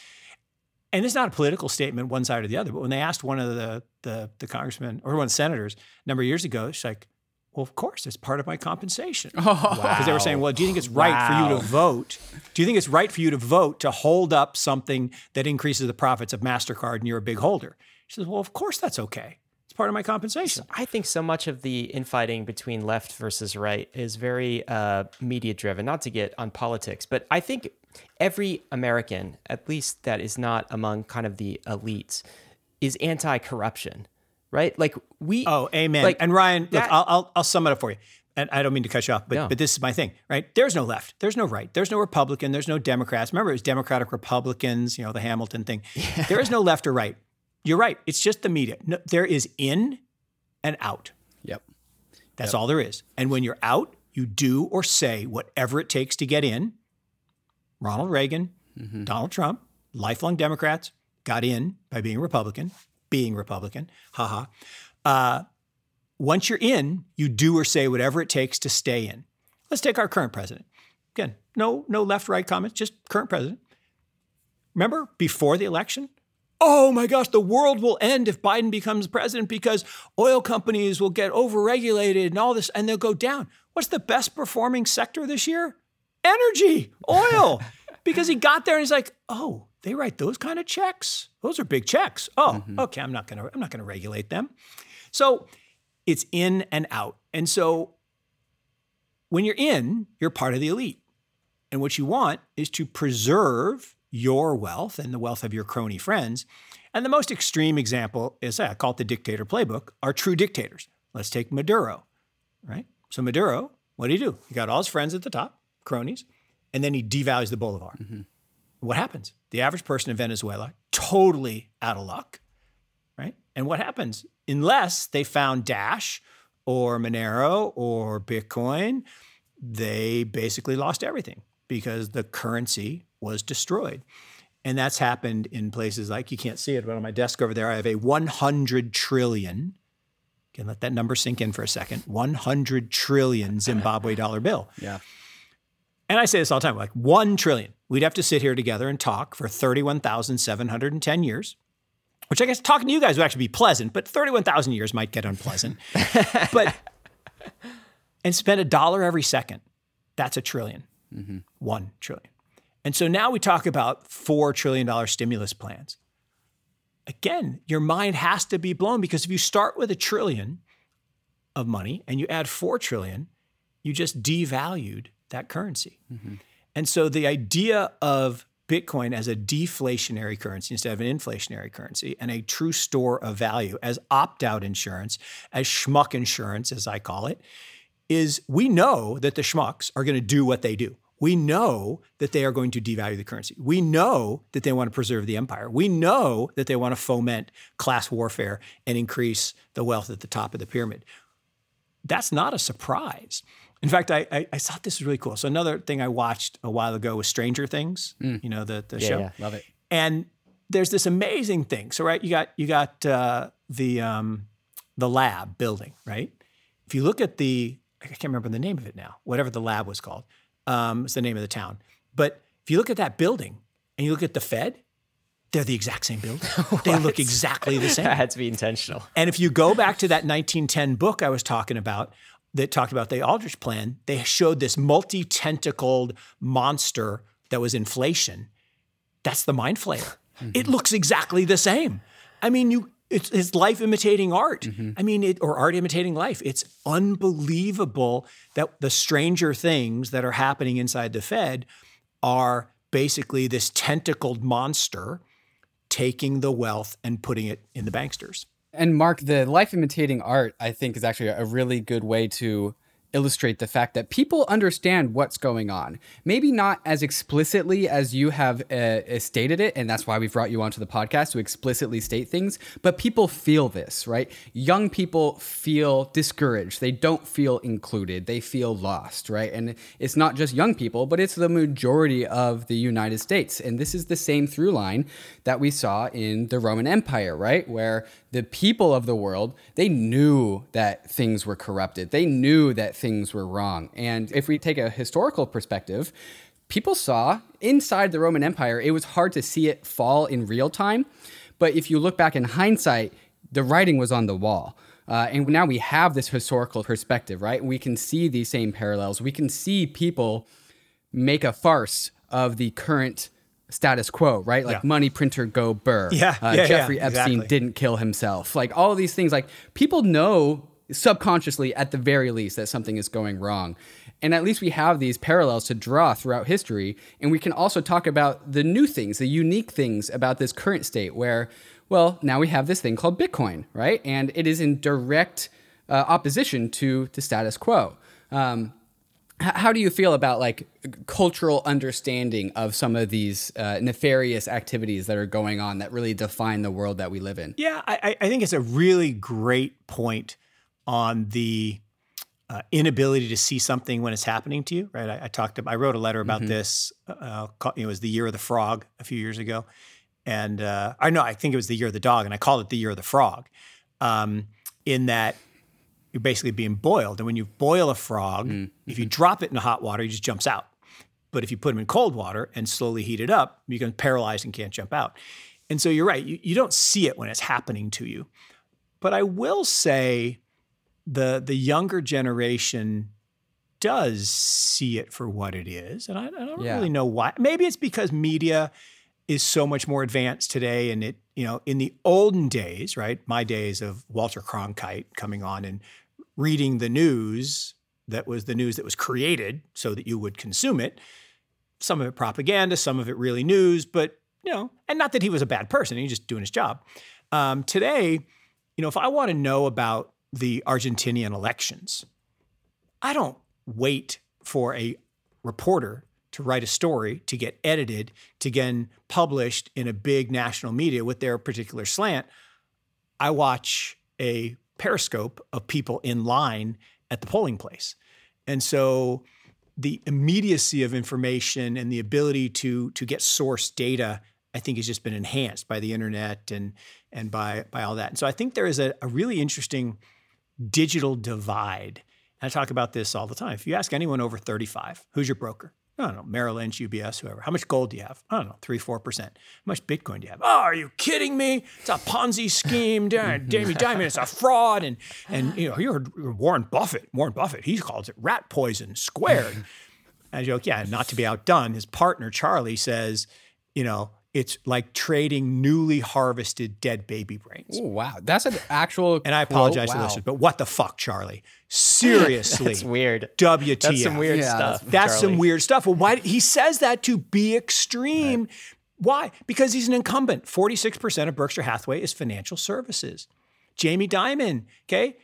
and it's not a political statement one side or the other, but when they asked one of the the, the congressmen or one of the senators a number of years ago, she's like, "Well, of course, it's part of my compensation." (laughs) Because oh, wow. they were saying, "Well, do you think it's right wow. for you to vote? Do you think it's right for you to vote to hold up something that increases the profits of Mastercard and you're a big holder?" She says, "Well, of course that's okay." Part of my compensation. I think so much of the infighting between left versus right is very uh, media driven. Not to get on politics, but I think every American, at least that is not among kind of the elites, is anti-corruption, right? Like we. Oh, amen. Like, and Ryan, that, look, I'll, I'll, I'll sum it up for you. And I don't mean to cut you off, but no. but this is my thing, right? There's no left, there's no right, there's no Republican, there's no Democrats. Remember, it was Democratic Republicans, you know, the Hamilton thing. (laughs) Yeah. There is no left or right. You're right. It's just the media. No, there is in and out. Yep. That's yep. all there is. And when you're out, you do or say whatever it takes to get in. Ronald Reagan, mm-hmm. Donald Trump, lifelong Democrats got in by being Republican, being Republican. Haha. Uh, once you're in, you do or say whatever it takes to stay in. Let's take our current president. Again, no, no left right comments, just current president. Remember before the election, oh my gosh, the world will end if Biden becomes president because oil companies will get overregulated and all this, and they'll go down. What's the best performing sector this year? Energy, oil. (laughs) because he got there and he's like, oh, they write those kind of checks. Those are big checks. Oh, mm-hmm. okay, I'm not gonna, I'm not gonna regulate them. So it's in and out. And so when you're in, you're part of the elite. And what you want is to preserve your wealth and the wealth of your crony friends. And the most extreme example is I call it the dictator playbook, are true dictators. Let's take Maduro, right? So Maduro, what did he do? He got all his friends at the top, cronies, and then he devalues the bolivar. Mm-hmm. What happens? The average person in Venezuela, totally out of luck, right? And what happens? Unless they found Dash or Monero or Bitcoin, they basically lost everything because the currency was destroyed. And that's happened in places like you can't see it, but on my desk over there, I have a 100 trillion. Can let that number sink in for a second. 100 trillion Zimbabwe dollar bill. Yeah. And I say this all the time like 1 trillion. We'd have to sit here together and talk for 31,710 years, which I guess talking to you guys would actually be pleasant, but 31,000 years might get unpleasant. (laughs) but, and spend a dollar every second. That's a 10000000000 mm-hmm. 1 trillion. And so now we talk about $4 trillion stimulus plans. Again, your mind has to be blown because if you start with a trillion of money and you add 4 trillion, you just devalued that currency. Mm-hmm. And so the idea of Bitcoin as a deflationary currency instead of an inflationary currency and a true store of value as opt out insurance, as schmuck insurance, as I call it, is we know that the schmucks are going to do what they do we know that they are going to devalue the currency. We know that they want to preserve the empire. We know that they want to foment class warfare and increase the wealth at the top of the pyramid. That's not a surprise. In fact, I, I, I thought this was really cool. So another thing I watched a while ago was Stranger Things. Mm. You know the the yeah, show. Yeah, love it. And there's this amazing thing. So right, you got you got uh, the um, the lab building, right? If you look at the I can't remember the name of it now. Whatever the lab was called um, is the name of the town. But if you look at that building and you look at the Fed, they're the exact same building. (laughs) they look exactly the same. that had to be intentional. And if you go back to that 1910 book I was talking about, that talked about the Aldrich plan, they showed this multi tentacled monster that was inflation. That's the mind flayer. Mm-hmm. It looks exactly the same. I mean, you it's, it's life imitating art. Mm-hmm. I mean, it, or art imitating life. It's unbelievable that the stranger things that are happening inside the Fed are basically this tentacled monster taking the wealth and putting it in the banksters. And Mark, the life imitating art, I think, is actually a really good way to illustrate the fact that people understand what's going on. Maybe not as explicitly as you have uh, uh, stated it, and that's why we've brought you onto the podcast to explicitly state things, but people feel this, right? Young people feel discouraged. They don't feel included. They feel lost, right? And it's not just young people, but it's the majority of the United States. And this is the same through line that we saw in the Roman Empire, right? Where the people of the world, they knew that things were corrupted. They knew that things were wrong. And if we take a historical perspective, people saw inside the Roman Empire, it was hard to see it fall in real time. But if you look back in hindsight, the writing was on the wall. Uh, and now we have this historical perspective, right? We can see these same parallels. We can see people make a farce of the current status quo, right? Like yeah. money printer go burr. Yeah, uh, yeah Jeffrey yeah, Epstein exactly. didn't kill himself. Like all of these things, like people know subconsciously at the very least that something is going wrong. And at least we have these parallels to draw throughout history. And we can also talk about the new things, the unique things about this current state where, well, now we have this thing called Bitcoin, right? And it is in direct uh, opposition to the status quo. Um, how do you feel about like cultural understanding of some of these uh, nefarious activities that are going on that really define the world that we live in? Yeah, I, I think it's a really great point on the uh, inability to see something when it's happening to you. Right? I, I talked. I wrote a letter about mm-hmm. this. Uh, it was the year of the frog a few years ago, and uh, I know I think it was the year of the dog, and I called it the year of the frog. Um, in that you're basically being boiled. And when you boil a frog, mm-hmm. if you drop it in hot water, he just jumps out. But if you put him in cold water and slowly heat it up, you can paralyze and can't jump out. And so you're right, you, you don't see it when it's happening to you. But I will say the the younger generation does see it for what it is. And I, I don't yeah. really know why. Maybe it's because media is so much more advanced today and it you know in the olden days right my days of walter cronkite coming on and reading the news that was the news that was created so that you would consume it. Some of it propaganda, some of it really news, but you know, and not that he was a bad person, he's just doing his job. Um, today, you know, if I want to know about the Argentinian elections, I don't wait for a reporter to write a story to get edited to get published in a big national media with their particular slant. I watch a periscope of people in line at the polling place. And so the immediacy of information and the ability to to get source data I think has just been enhanced by the internet and and by by all that. And so I think there is a, a really interesting digital divide. And I talk about this all the time. If you ask anyone over 35, who's your broker? I don't know, Merrill Lynch, UBS, whoever. How much gold do you have? I don't know, three, 4%. How much Bitcoin do you have? Oh, are you kidding me? It's a Ponzi scheme. (laughs) Jamie (laughs) Dimon, it's a fraud. And, and you know, you heard Warren Buffett. Warren Buffett, he calls it rat poison squared. and (laughs) I joke, yeah, not to be outdone. His partner, Charlie, says, you know, it's like trading newly harvested dead baby brains. Ooh, wow. That's an actual. And I apologize wow. to listeners, but what the fuck, Charlie? Seriously. (laughs) That's weird. WTF. That's some weird yeah, stuff. That's Charlie. some weird stuff. Well, why he says that to be extreme. Right. Why? Because he's an incumbent. 46% of Berkshire Hathaway is financial services. Jamie Dimon, okay?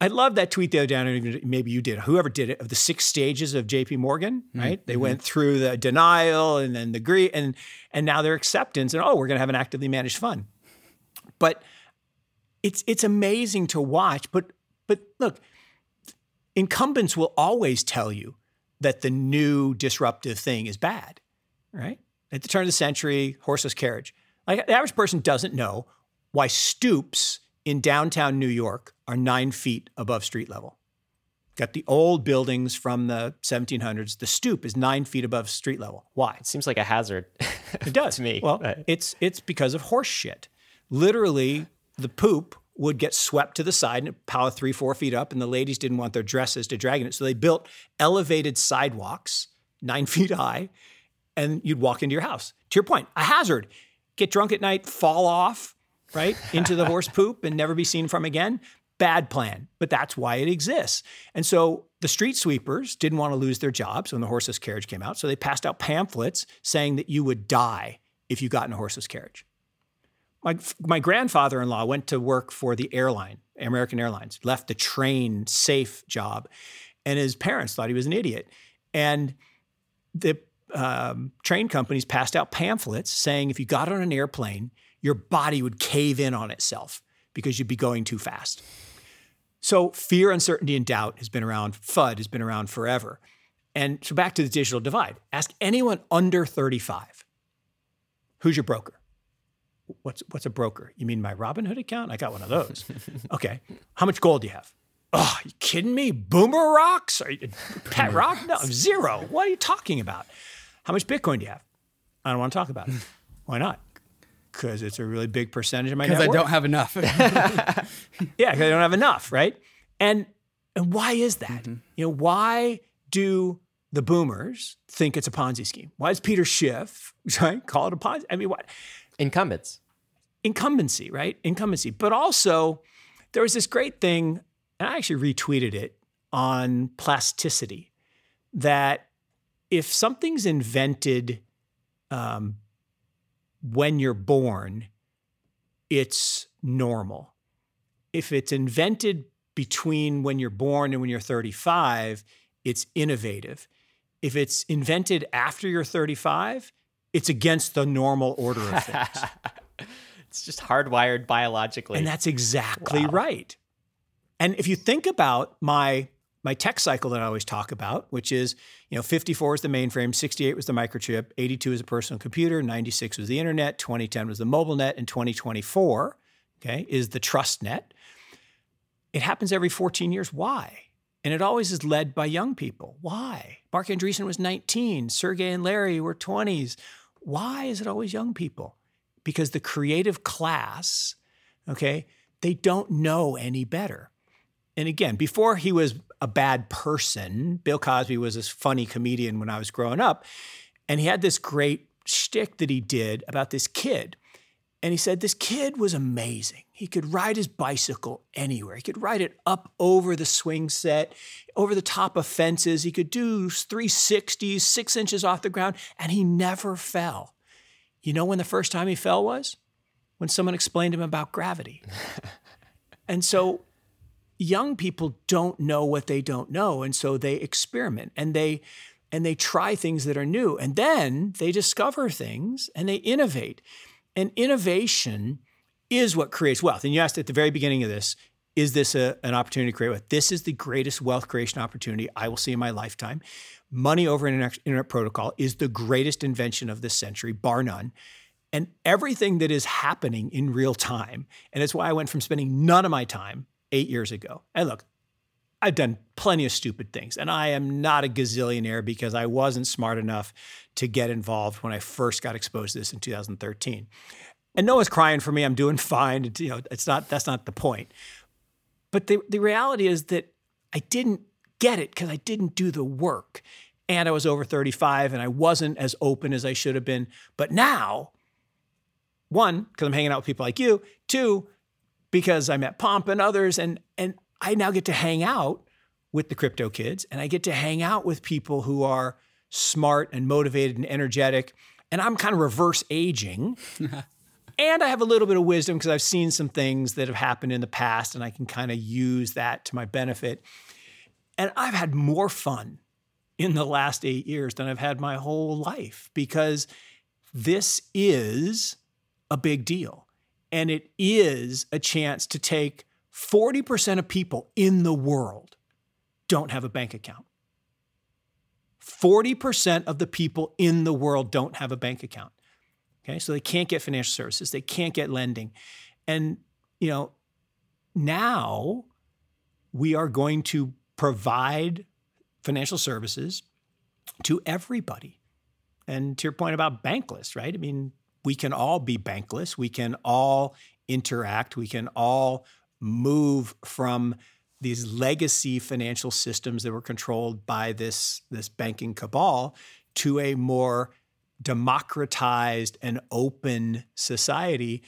I love that tweet the other day. Maybe you did. Whoever did it of the six stages of J.P. Morgan, mm-hmm. right? Mm-hmm. They went through the denial and then the agree and and now their acceptance and oh, we're going to have an actively managed fund. But it's it's amazing to watch. But but look, incumbents will always tell you that the new disruptive thing is bad, right? At the turn of the century, horseless carriage. Like the average person doesn't know why stoops in downtown New York are nine feet above street level. Got the old buildings from the 1700s. The stoop is nine feet above street level. Why? It seems like a hazard. (laughs) it (laughs) does to me. Well, it's it's because of horse shit. Literally, the poop would get swept to the side and pile three, four feet up, and the ladies didn't want their dresses to drag in it, so they built elevated sidewalks nine (laughs) feet high, and you'd walk into your house. To your point, a hazard. Get drunk at night, fall off, right, into the horse poop and never be seen from again. Bad plan, but that's why it exists. And so the street sweepers didn't want to lose their jobs when the horseless carriage came out. So they passed out pamphlets saying that you would die if you got in a horseless carriage. My, my grandfather in law went to work for the airline, American Airlines, left the train safe job. And his parents thought he was an idiot. And the um, train companies passed out pamphlets saying if you got on an airplane, your body would cave in on itself because you'd be going too fast. So fear, uncertainty, and doubt has been around. FUD has been around forever. And so back to the digital divide. Ask anyone under 35, who's your broker? What's what's a broker? You mean my Robinhood account? I got one of those. (laughs) okay. How much gold do you have? Oh, you kidding me? Boomer rocks? Are you, pet rock? No, zero. What are you talking about? How much Bitcoin do you have? I don't want to talk about it. (laughs) Why not? Because it's a really big percentage of my Because I don't have enough. (laughs) yeah, because I don't have enough, right? And and why is that? Mm-hmm. You know, why do the boomers think it's a Ponzi scheme? Why does Peter Schiff (laughs) right call it a Ponzi? I mean, what? Incumbents. Incumbency, right? Incumbency. But also, there was this great thing, and I actually retweeted it on plasticity, that if something's invented um, when you're born, it's normal. If it's invented between when you're born and when you're 35, it's innovative. If it's invented after you're 35, it's against the normal order of things. (laughs) it's just hardwired biologically. And that's exactly wow. right. And if you think about my my tech cycle that I always talk about, which is, you know, 54 is the mainframe, 68 was the microchip, 82 is a personal computer, 96 was the internet, 2010 was the mobile net, and 2024, okay, is the trust net. It happens every 14 years. Why? And it always is led by young people. Why? Marc Andreessen was 19, Sergey and Larry were 20s. Why is it always young people? Because the creative class, okay, they don't know any better and again, before he was a bad person, Bill Cosby was this funny comedian when I was growing up. And he had this great shtick that he did about this kid. And he said this kid was amazing. He could ride his bicycle anywhere. He could ride it up over the swing set, over the top of fences. He could do 360s, six inches off the ground, and he never fell. You know when the first time he fell was? When someone explained to him about gravity. (laughs) and so young people don't know what they don't know and so they experiment and they and they try things that are new and then they discover things and they innovate. And innovation is what creates wealth. And you asked at the very beginning of this is this a, an opportunity to create wealth? This is the greatest wealth creation opportunity i will see in my lifetime. Money over internet, internet protocol is the greatest invention of this century bar none. And everything that is happening in real time and it's why i went from spending none of my time eight years ago. And look, I've done plenty of stupid things, and I am not a gazillionaire because I wasn't smart enough to get involved when I first got exposed to this in 2013. And no one's crying for me. I'm doing (laughs) fine. you know, it's not that's not the point. But the the reality is that I didn't get it because I didn't do the work. And I was over 35 and I wasn't as open as I should have been. But now, one, because I'm hanging out with people like you, two, because I met Pomp and others, and and I now get to hang out with the crypto kids and I get to hang out with people who are smart and motivated and energetic. And I'm kind of reverse aging. (laughs) and I have a little bit of wisdom because I've seen some things that have happened in the past and I can kind of use that to my benefit. And I've had more fun in the last eight years than I've had my whole life because this is a big deal. And it is a chance to take 40% of people in the world don't have a bank account. 40% of the people in the world don't have a bank account. Okay, so they can't get financial services, they can't get lending. And, you know, now we are going to provide financial services to everybody. And to your point about bankless, right? I mean, we can all be bankless, we can all interact, we can all move from these legacy financial systems that were controlled by this, this banking cabal to a more democratized and open society.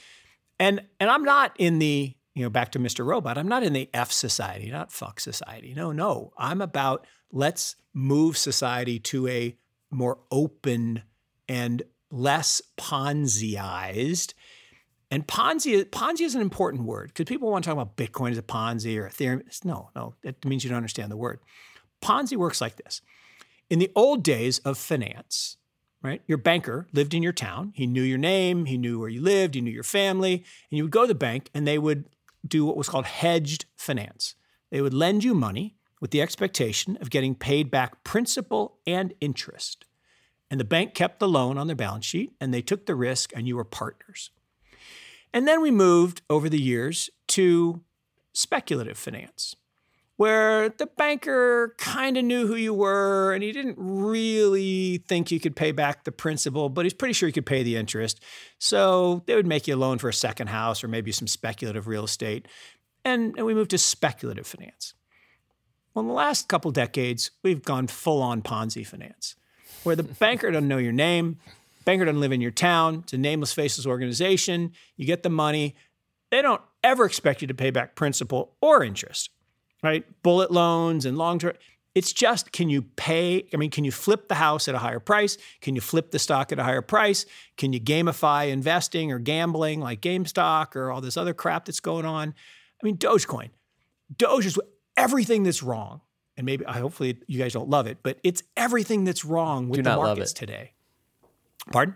And, and I'm not in the, you know, back to Mr. Robot, I'm not in the F society, not fuck society. No, no. I'm about let's move society to a more open and less Ponziized and Ponzi, Ponzi is an important word because people want to talk about Bitcoin as a Ponzi or Ethereum. No, no, that means you don't understand the word. Ponzi works like this. In the old days of finance, right? Your banker lived in your town. He knew your name, he knew where you lived, he knew your family, and you would go to the bank and they would do what was called hedged finance. They would lend you money with the expectation of getting paid back principal and interest. And the bank kept the loan on their balance sheet and they took the risk and you were partners. And then we moved over the years to speculative finance, where the banker kind of knew who you were and he didn't really think you could pay back the principal, but he's pretty sure he could pay the interest. So they would make you a loan for a second house or maybe some speculative real estate. And, and we moved to speculative finance. Well, in the last couple decades, we've gone full on Ponzi finance, where the banker doesn't know your name, Banker doesn't live in your town. It's a nameless, faceless organization. You get the money. They don't ever expect you to pay back principal or interest, right? Bullet loans and long term. It's just can you pay? I mean, can you flip the house at a higher price? Can you flip the stock at a higher price? Can you gamify investing or gambling like GameStop or all this other crap that's going on? I mean, Dogecoin. Doge is everything that's wrong. And maybe, hopefully, you guys don't love it, but it's everything that's wrong with the markets today. Pardon?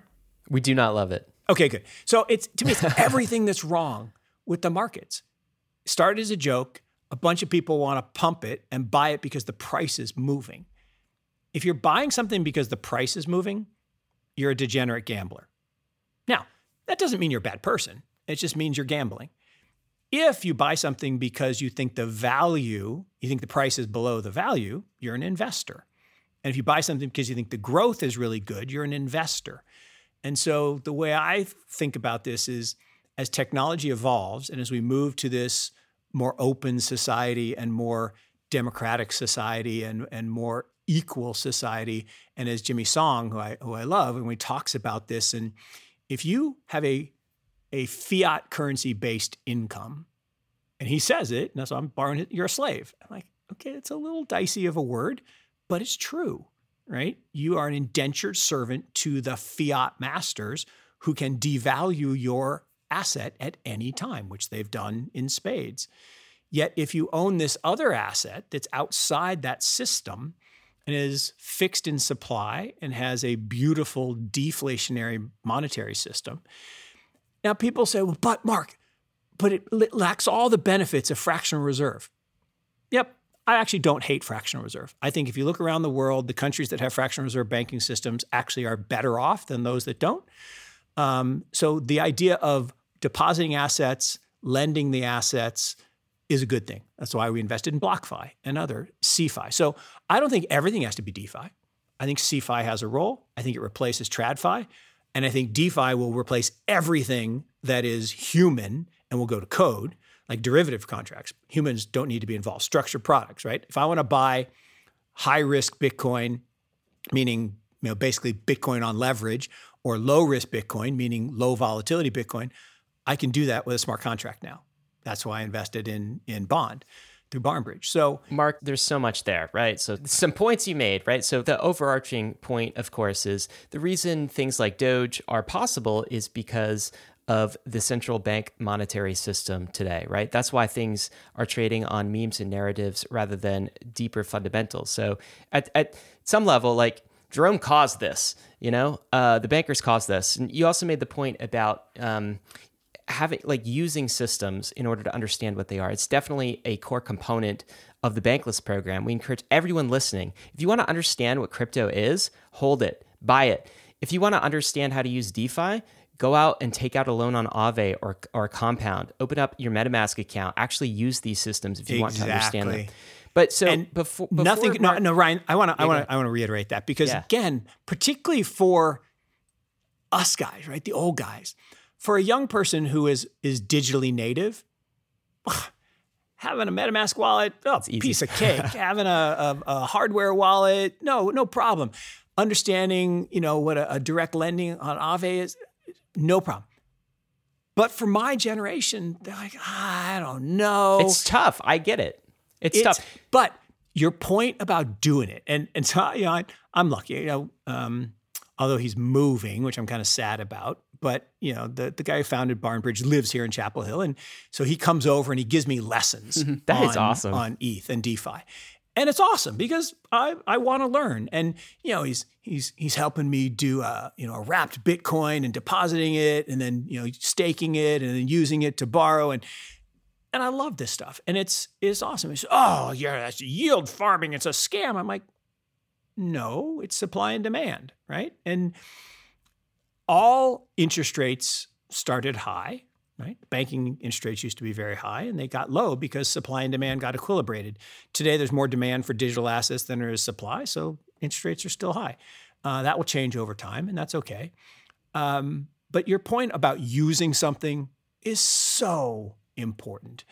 We do not love it. Okay, good. So it's to me, it's (laughs) everything that's wrong with the markets. Started as a joke. A bunch of people want to pump it and buy it because the price is moving. If you're buying something because the price is moving, you're a degenerate gambler. Now, that doesn't mean you're a bad person. It just means you're gambling. If you buy something because you think the value, you think the price is below the value, you're an investor. And if you buy something because you think the growth is really good, you're an investor. And so the way I think about this is as technology evolves and as we move to this more open society and more democratic society and, and more equal society, and as Jimmy Song, who I, who I love, and he talks about this, and if you have a, a fiat currency based income, and he says it, and so I'm borrowing it, you're a slave. I'm like, okay, it's a little dicey of a word, but it's true, right? You are an indentured servant to the fiat masters who can devalue your asset at any time, which they've done in spades. Yet, if you own this other asset that's outside that system and is fixed in supply and has a beautiful deflationary monetary system, now people say, well, but Mark, but it lacks all the benefits of fractional reserve. Yep, I actually don't hate fractional reserve. I think if you look around the world, the countries that have fractional reserve banking systems actually are better off than those that don't. Um, so the idea of depositing assets, lending the assets, is a good thing. That's why we invested in BlockFi and other CeFi. So I don't think everything has to be DeFi. I think CeFi has a role. I think it replaces TradFi. And I think DeFi will replace everything that is human and will go to code, like derivative contracts. Humans don't need to be involved. Structured products, right? If I want to buy high risk Bitcoin, meaning you know basically Bitcoin on leverage, or low risk Bitcoin, meaning low volatility Bitcoin, I can do that with a smart contract now. That's why I invested in in Bond through BarnBridge. So, Mark, there's so much there, right? So, some points you made, right? So, the overarching point, of course, is the reason things like Doge are possible is because of the central bank monetary system today, right? That's why things are trading on memes and narratives rather than deeper fundamentals. So, at, at some level, like Jerome caused this, you know, uh, the bankers caused this. And you also made the point about, um, having like using systems in order to understand what they are. It's definitely a core component of the Bankless program. We encourage everyone listening. If you want to understand what crypto is, hold it, buy it. If you want to understand how to use DeFi, go out and take out a loan on Aave or or Compound. Open up your MetaMask account. Actually use these systems if you exactly. want to understand them. But so and before, before nothing. Mark, no, no, Ryan. I want to. I want to. I want to reiterate that because yeah. again, particularly for us guys, right, the old guys, for a young person who is is digitally native, (sighs) having a MetaMask wallet, oh, piece of cake. (laughs) having a, a, a, hardware wallet, no, no problem. Understanding, you know, what a, a direct lending on Aave is, no problem. But for my generation, they're like, I don't know. It's tough. I get it. It's, it's tough. But your point about doing it, and and so you know, I, am lucky. You know, um, although he's moving, which I'm kind of sad about but you know the the guy who founded BarnBridge lives here in Chapel Hill, and so he comes over and he gives me lessons. Mm-hmm. That on, is awesome on ETH and DeFi, and it's awesome because I I want to learn, and you know he's he's he's helping me do a you know a wrapped Bitcoin and depositing it, and then you know staking it, and then using it to borrow and. And I love this stuff, and it's it's awesome. It's oh yeah, that's yield farming. It's a scam. I'm like, no, it's supply and demand, right? And all interest rates started high, right? Banking interest rates used to be very high and they got low because supply and demand got equilibrated. Today, there's more demand for digital assets than there is supply, so interest rates are still high. Uh, that will change over time, and that's okay. Um, but your point about using something is so important.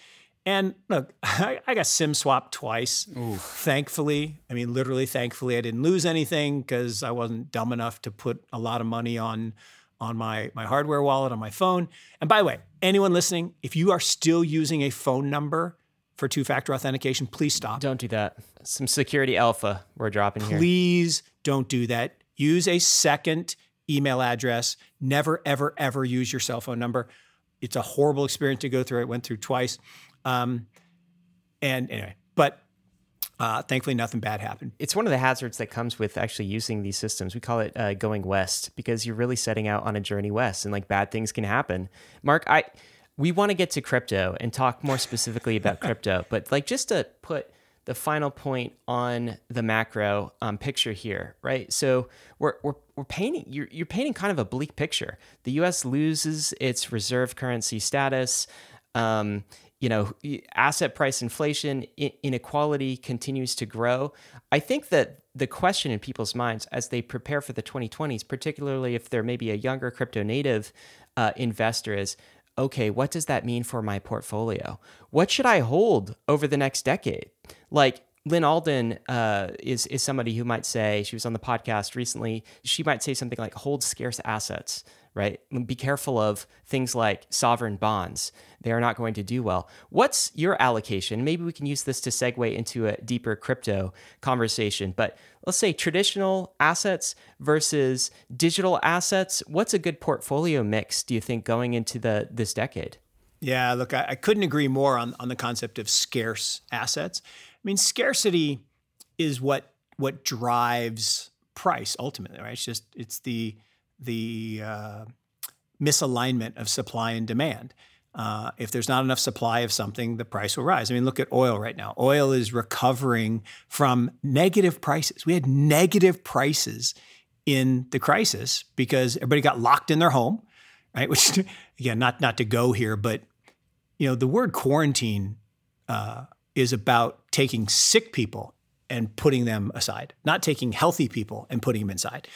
And look, (laughs) I, I got sim swapped twice. Oof. Thankfully, I mean, literally, thankfully, I didn't lose anything because I wasn't dumb enough to put a lot of money on on my my hardware wallet on my phone. And by the way, anyone listening, if you are still using a phone number for two factor authentication, please stop. Don't do that. Some security alpha we're dropping please here. Please don't do that. Use a second email address. Never, ever, ever use your cell phone number. It's a horrible experience to go through. I went through twice. Um, and anyway, but uh, thankfully, nothing bad happened. It's one of the hazards that comes with actually using these systems. We call it uh, going west because you're really setting out on a journey west, and like bad things can happen. Mark, I we want to get to crypto and talk more specifically about (laughs) crypto, but like just to put the final point on the macro um, picture here, right? So we're, we're, we're painting, you're, you're painting kind of a bleak picture. The US loses its reserve currency status. Um, you know, asset price inflation, inequality continues to grow. I think that the question in people's minds as they prepare for the 2020s, particularly if they're maybe a younger crypto native uh, investor, is okay, what does that mean for my portfolio? What should I hold over the next decade? Like, Lynn Alden uh, is is somebody who might say she was on the podcast recently. She might say something like "hold scarce assets," right? Be careful of things like sovereign bonds. They are not going to do well. What's your allocation? Maybe we can use this to segue into a deeper crypto conversation, but let's say traditional assets versus digital assets. What's a good portfolio mix, do you think, going into the this decade? Yeah, look, I, I couldn't agree more on, on the concept of scarce assets. I mean, scarcity is what what drives price ultimately, right? It's just it's the the uh, misalignment of supply and demand. Uh, if there's not enough supply of something, the price will rise. I mean, look at oil right now. Oil is recovering from negative prices. We had negative prices in the crisis because everybody got locked in their home, right? (laughs) Which, again, not not to go here, but you know, the word quarantine uh, is about taking sick people and putting them aside, not taking healthy people and putting them inside.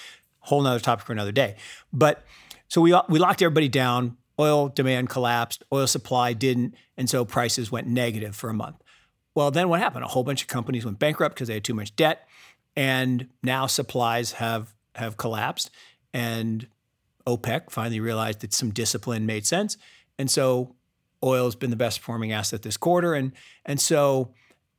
Whole nother topic for another day. But so we we locked everybody down. Oil demand collapsed, oil supply didn't, and so prices went negative for a month. Well, then what happened? A whole bunch of companies went bankrupt because they had too much debt, and now supplies have have collapsed, and OPEC finally realized that some discipline made sense, and so oil has been the best performing asset this quarter, and and so,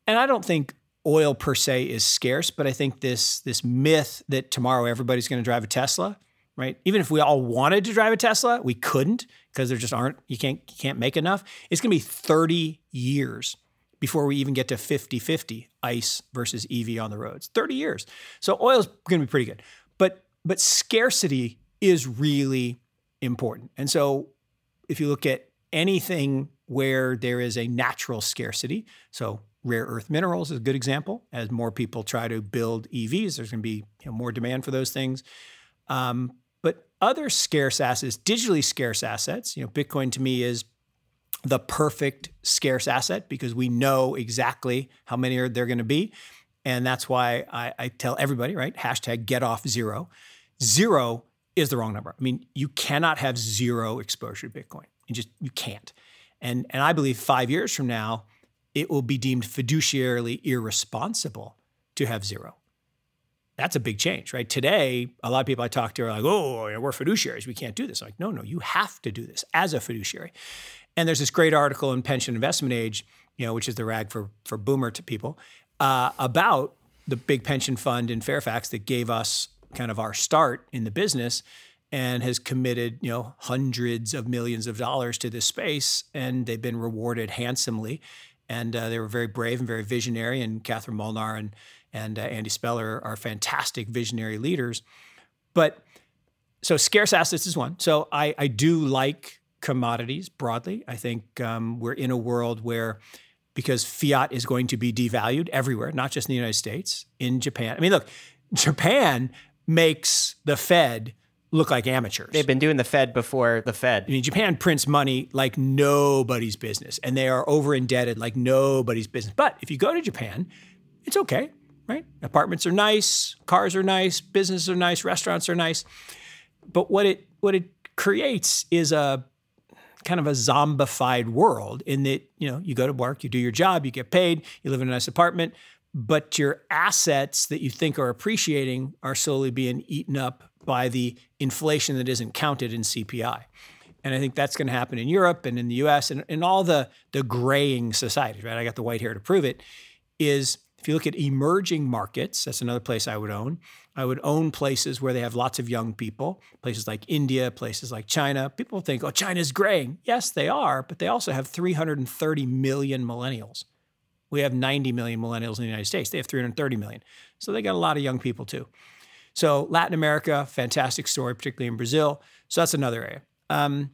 and I don't think oil per se is scarce, but I think this this myth that tomorrow everybody's going to drive a Tesla, right? Even if we all wanted to drive a Tesla, we couldn't because there just aren't you can't you can't make enough. It's going to be 30 years before we even get to 50-50 ICE versus EV on the roads. 30 years. So oil's going to be pretty good. But but scarcity is really important. And so if you look at anything where there is a natural scarcity, so rare earth minerals is a good example. As more people try to build EVs, there's going to be you know, more demand for those things. Um, but other scarce assets, digitally scarce assets, you know, Bitcoin to me is the perfect scarce asset because we know exactly how many are there going to be. And that's why I, I tell everybody, right? Hashtag get off zero. Zero is the wrong number. I mean, you cannot have zero exposure to Bitcoin. You just you can't. And and I believe five years from now, it will be deemed fiduciarily irresponsible to have zero. That's a big change, right? Today, a lot of people I talk to are like, oh, we're fiduciaries. We can't do this. I'm like, no, no, you have to do this as a fiduciary. And there's this great article in Pension Investment Age, you know, which is the rag for, for boomer to people, uh, about the big pension fund in Fairfax that gave us kind of our start in the business and has committed, you know, hundreds of millions of dollars to this space, and they've been rewarded handsomely and uh, they were very brave and very visionary. And Katherine Molnar and and uh, Andy Speller are fantastic visionary leaders. But so scarce assets is one. So I I do like commodities broadly. I think um, we're in a world where because fiat is going to be devalued everywhere, not just in the United States, in Japan. I mean, look, Japan makes the Fed look like amateurs. They've been doing the Fed before the Fed. I mean, Japan prints money like nobody's business, and they are over indebted like nobody's business. But if you go to Japan, it's okay, right? Apartments are nice, cars are nice, businesses are nice, restaurants are nice. But what it what it creates is a kind of a zombified world in that you know you go to work, you do your job, you get paid, you live in a nice apartment, but your assets that you think are appreciating are slowly being eaten up by the inflation that isn't counted in CPI. And I think that's going to happen in Europe and in the US and in all the, the graying societies, right? I got the white hair to prove it. Is if you look at emerging markets, that's another place I would own. I would own places where they have lots of young people, places like India, places like China. People think, oh, China's graying. Yes, they are, but they also have 330 million millennials. We have 90 million millennials in the United States. They have 330 million. So they got a lot of young people too. So Latin America, fantastic story, particularly in Brazil. So that's another area. Um,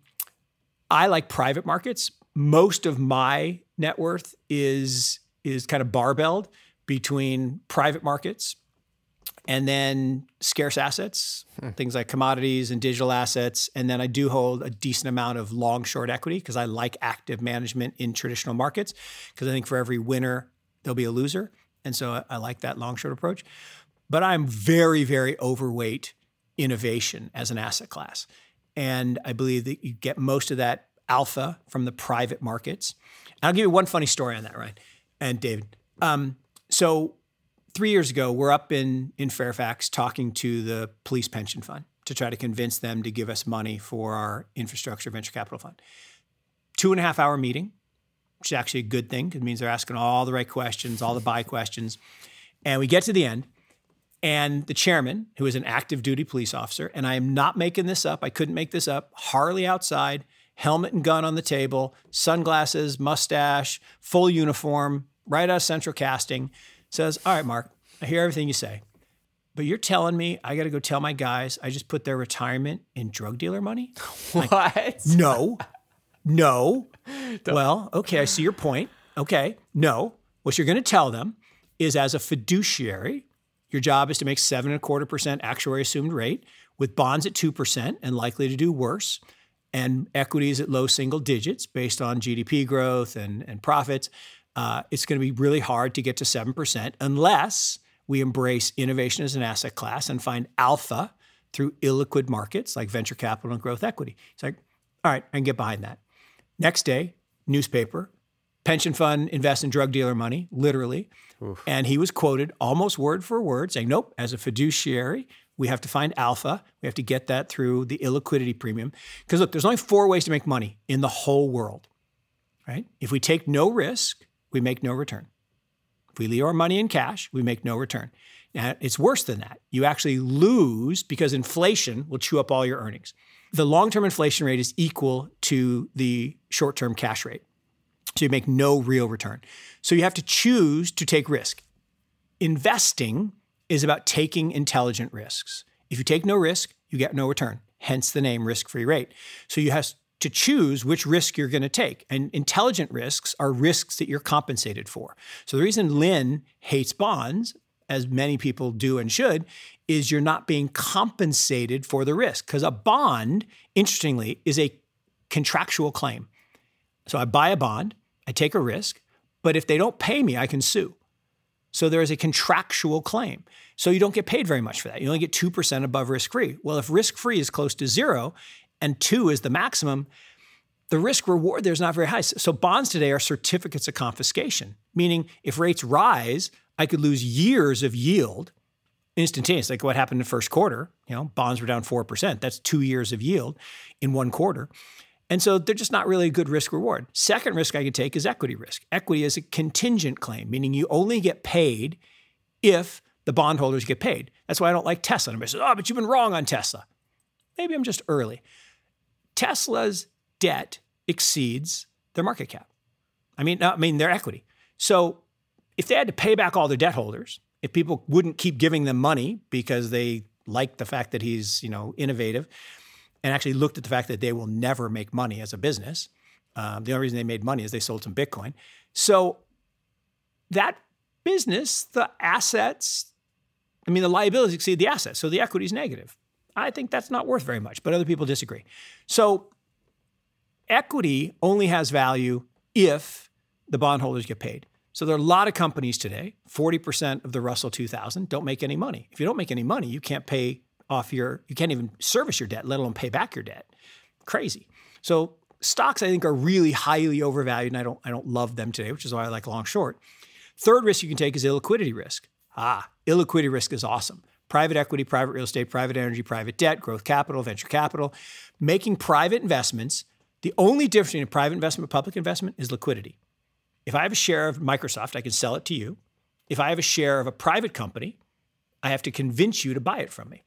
I like private markets. Most of my net worth is is kind of barbelled between private markets and then scarce assets, hmm. things like commodities and digital assets. And then I do hold a decent amount of long short equity because I like active management in traditional markets because I think for every winner, there'll be a loser. And so I, I like that long short approach but I'm very, very overweight innovation as an asset class. And I believe that you get most of that alpha from the private markets. And I'll give you one funny story on that, Ryan And David. Um, so three years ago, we're up in, in Fairfax talking to the police pension fund to try to convince them to give us money for our infrastructure venture capital fund. Two and a half hour meeting, which is actually a good thing. Because it means they're asking all the right questions, all the buy questions. And we get to the end, and the chairman, who is an active duty police officer, and I am not making this up, I couldn't make this up, Harley outside, helmet and gun on the table, sunglasses, mustache, full uniform, right out of central casting, says, All right, Mark, I hear everything you say. But you're telling me I got to go tell my guys I just put their retirement in drug dealer money? (laughs) What? Like, no, no. (laughs) well, okay, I see your point. Okay, no. What you're going to tell them is as a fiduciary, your job is to make seven and a quarter percent actuary assumed rate with bonds at 2% and likely to do worse and equities at low single digits based on GDP growth and, and profits. uh, it's going to be really hard to get to 7% unless we embrace innovation as an asset class and find alpha through illiquid markets like venture capital and growth equity. It's like, all right, I can get behind that. Next day, newspaper, pension fund invest in drug dealer money, literally. Oof. And he was quoted almost word for word saying, nope, as a fiduciary, we have to find alpha. We have to get that through the illiquidity premium. Because look, there's only four ways to make money in the whole world, right? If we take no risk, we make no return. If we leave our money in cash, we make no return. Now, it's worse than that. You actually lose because inflation will chew up all your earnings. The long term inflation rate is equal to the short term cash rate. So you make no real return. So you have to choose to take risk. Investing is about taking intelligent risks. If you take no risk, you get no return, hence the name risk free rate. So you have to choose which risk you're going to take. And intelligent risks are risks that you're compensated for. So the reason Lynn hates bonds, as many people do and should, is you're not being compensated for the risk. Because a bond, interestingly, is a contractual claim. So I buy a bond, I take a risk, but if they don't pay me, I can sue. So there is a contractual claim. So you don't get paid very much for that. You only get 2% above risk free. Well, if risk free is close to zero and two is the maximum, the risk reward there is not very high. So bonds today are certificates of confiscation, meaning if rates rise, I could lose years of yield instantaneous, like what happened in the first quarter. You know, bonds were down 4%. That's two years of yield in one quarter. And so they're just not really a good risk reward. Second risk I could take is equity risk. Equity is a contingent claim, meaning you only get paid if the bondholders get paid. That's why I don't like Tesla. And everybody says, oh, but you've been wrong on Tesla. Maybe I'm just early. Tesla's debt exceeds their market cap. I mean, I mean their equity. So if they had to pay back all their debt holders, if people wouldn't keep giving them money because they like the fact that he's, you know, innovative, and actually looked at the fact that they will never make money as a business. Um, the only reason they made money is they sold some Bitcoin. So that business, the assets, I mean, the liabilities exceed the assets. So the equity is negative. I think that's not worth very much, but other people disagree. So equity only has value if the bondholders get paid. So there are a lot of companies today, 40% of the Russell 2000 don't make any money. If you don't make any money, you can't pay off your, you can't even service your debt, let alone pay back your debt. Crazy. So stocks I think are really highly overvalued and I don't I don't love them today, which is why I like long short. Third risk you can take is illiquidity risk. Ah, illiquidity risk is awesome. Private equity, private real estate, private energy, private debt, growth capital, venture capital, making private investments. The only difference between a private investment and public investment is liquidity. If I have a share of Microsoft, I can sell it to you. If I have a share of a private company, I have to convince you to buy it from me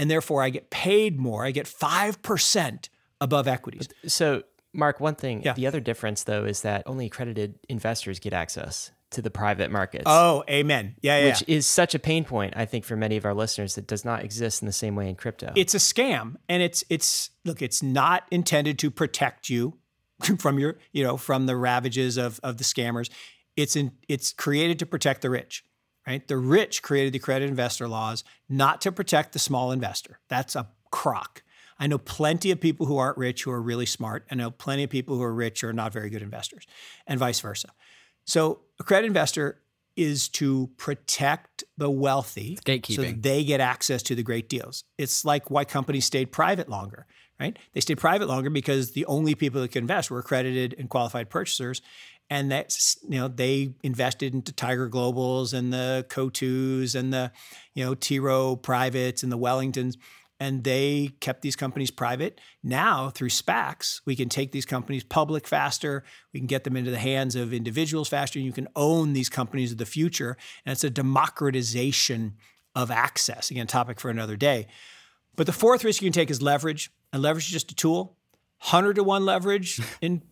and therefore I get paid more. I get 5% above equities. So, Mark, one thing, yeah. the other difference though is that only accredited investors get access to the private markets. Oh, amen. Yeah, yeah. Which is such a pain point, I think, for many of our listeners that does not exist in the same way in crypto. It's a scam. And it's it's look, it's not intended to protect you (laughs) from your, you know, from the ravages of of the scammers. It's in it's created to protect the rich right? The rich created the credit investor laws not to protect the small investor. That's a crock. I know plenty of people who aren't rich who are really smart. I know plenty of people who are rich who are not very good investors, and vice versa. So, a credit investor is to protect the wealthy so they get access to the great deals. It's like why companies stayed private longer, right? They stayed private longer because the only people that could invest were accredited and qualified purchasers and that's you know they invested into Tiger Globals and the Coatues and the you know T. Rowe Privates and the Wellingtons, and they kept these companies private. Now through SPACs, we can take these companies public faster. We can get them into the hands of individuals faster. And you can own these companies of the future, and it's a democratization of access. Again, topic for another day. But the fourth risk you can take is leverage, and leverage is just a tool. Hundred to one leverage (laughs) in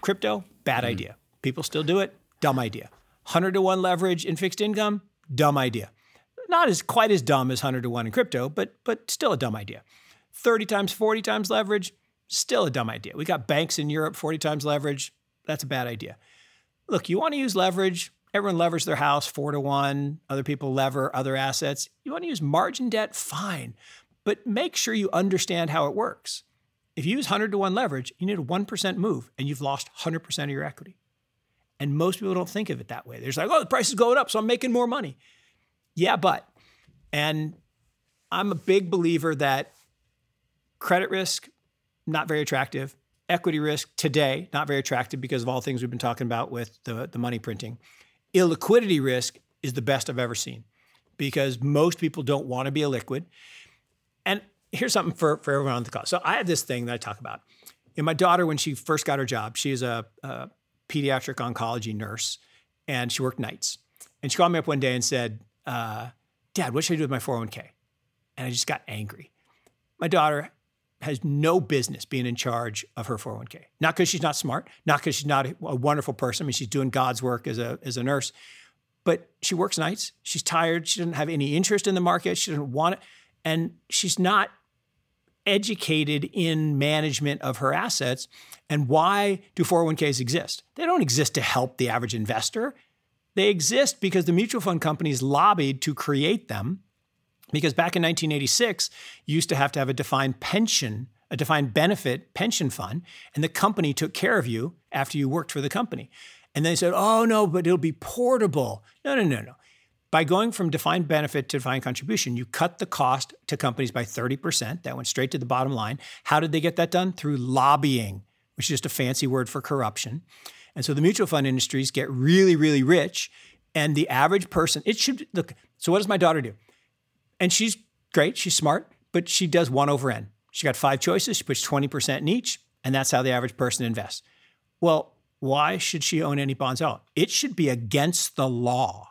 crypto, bad mm. idea People still do it. Dumb idea. 100 to 1 leverage in fixed income, dumb idea. Not as quite as dumb as 100 to 1 in crypto, but but still a dumb idea. 30 times 40 times leverage, still a dumb idea. We got banks in Europe 40 times leverage, that's a bad idea. Look, you want to use leverage, everyone levers their house 4 to 1, other people lever other assets. You want to use margin debt, fine. But make sure you understand how it works. If you use 100 to 1 leverage, you need a 1% move and you've lost 100% of your equity. And most people don't think of it that way. They're like, oh, the price is going up, so I'm making more money. Yeah, but. And I'm a big believer that credit risk, not very attractive. Equity risk today, not very attractive because of all things we've been talking about with the, the money printing. Illiquidity risk is the best I've ever seen because most people don't want to be illiquid. And here's something for, for everyone on the call. So I have this thing that I talk about. And my daughter, when she first got her job, she is a, a pediatric oncology nurse and she worked nights. And she called me up one day and said, uh, Dad, what should I do with my 401k? And I just got angry. My daughter has no business being in charge of her 401k. Not because she's not smart, not because she's not a wonderful person. I mean, she's doing God's work as a, as a nurse, but she works nights. She's tired. She doesn't have any interest in the market. She doesn't want it. And she's not educated in management of her assets. And why do 401ks exist? They don't exist to help the average investor. They exist because the mutual fund companies lobbied to create them because back in 1986, you used to have to have a defined pension, a defined benefit pension fund, and the company took care of you after you worked for the company. And they said, oh, no, but it'll be portable. No, no, no, no. By going from defined benefit to defined contribution, you cut the cost to companies by 30%. That went straight to the bottom line. How did they get that done? Through lobbying, which is just a fancy word for corruption. And so the mutual fund industries get really, really rich. And the average person, it should look. So, what does my daughter do? And she's great, she's smart, but she does one over N. She got five choices, she puts 20% in each, and that's how the average person invests. Well, why should she own any bonds all? It should be against the law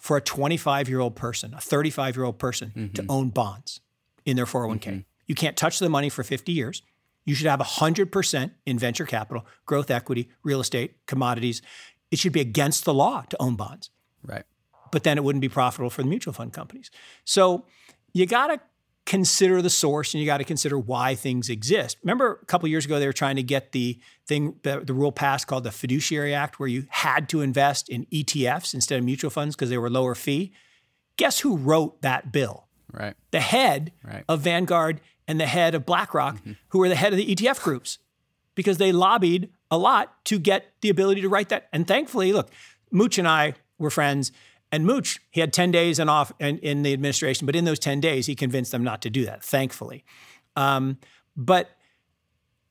for a 25 year old person, a 35 year old person mm-hmm. to own bonds in their 401k. Mm-hmm. You can't touch the money for 50 years. You should have 100% in venture capital, growth equity, real estate, commodities. It should be against the law to own bonds. Right but then it wouldn't be profitable for the mutual fund companies. So you got to consider the source and you got to consider why things exist. Remember a couple years ago they were trying to get the thing the, the, rule passed called the Fiduciary Act where you had to invest in ETFs instead of mutual funds because they were lower fee. Guess who wrote that bill? Right. The head right. of Vanguard and the head of BlackRock mm-hmm. who were the head of the ETF groups because they lobbied a lot to get the ability to write that. And thankfully, look, Mooch and I were friends and Mooch, he had 10 days and off in, in, the administration, but in those 10 days, he convinced them not to do that, thankfully. Um, but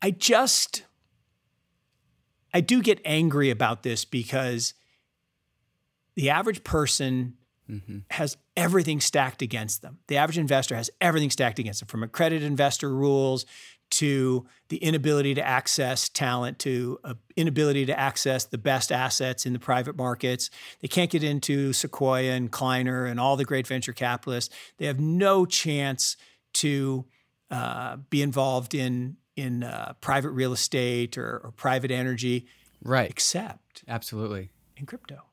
I just, I do get angry about this because the average person mm-hmm. has everything stacked against them. The average investor has everything stacked against them from accredited investor rules to the inability to access talent, to uh, inability to access the best assets in the private markets. They can't get into Sequoia and Kleiner and all the great venture capitalists. They have no chance to uh, be involved in in uh, private real estate or, or, private energy, right? Except absolutely in crypto.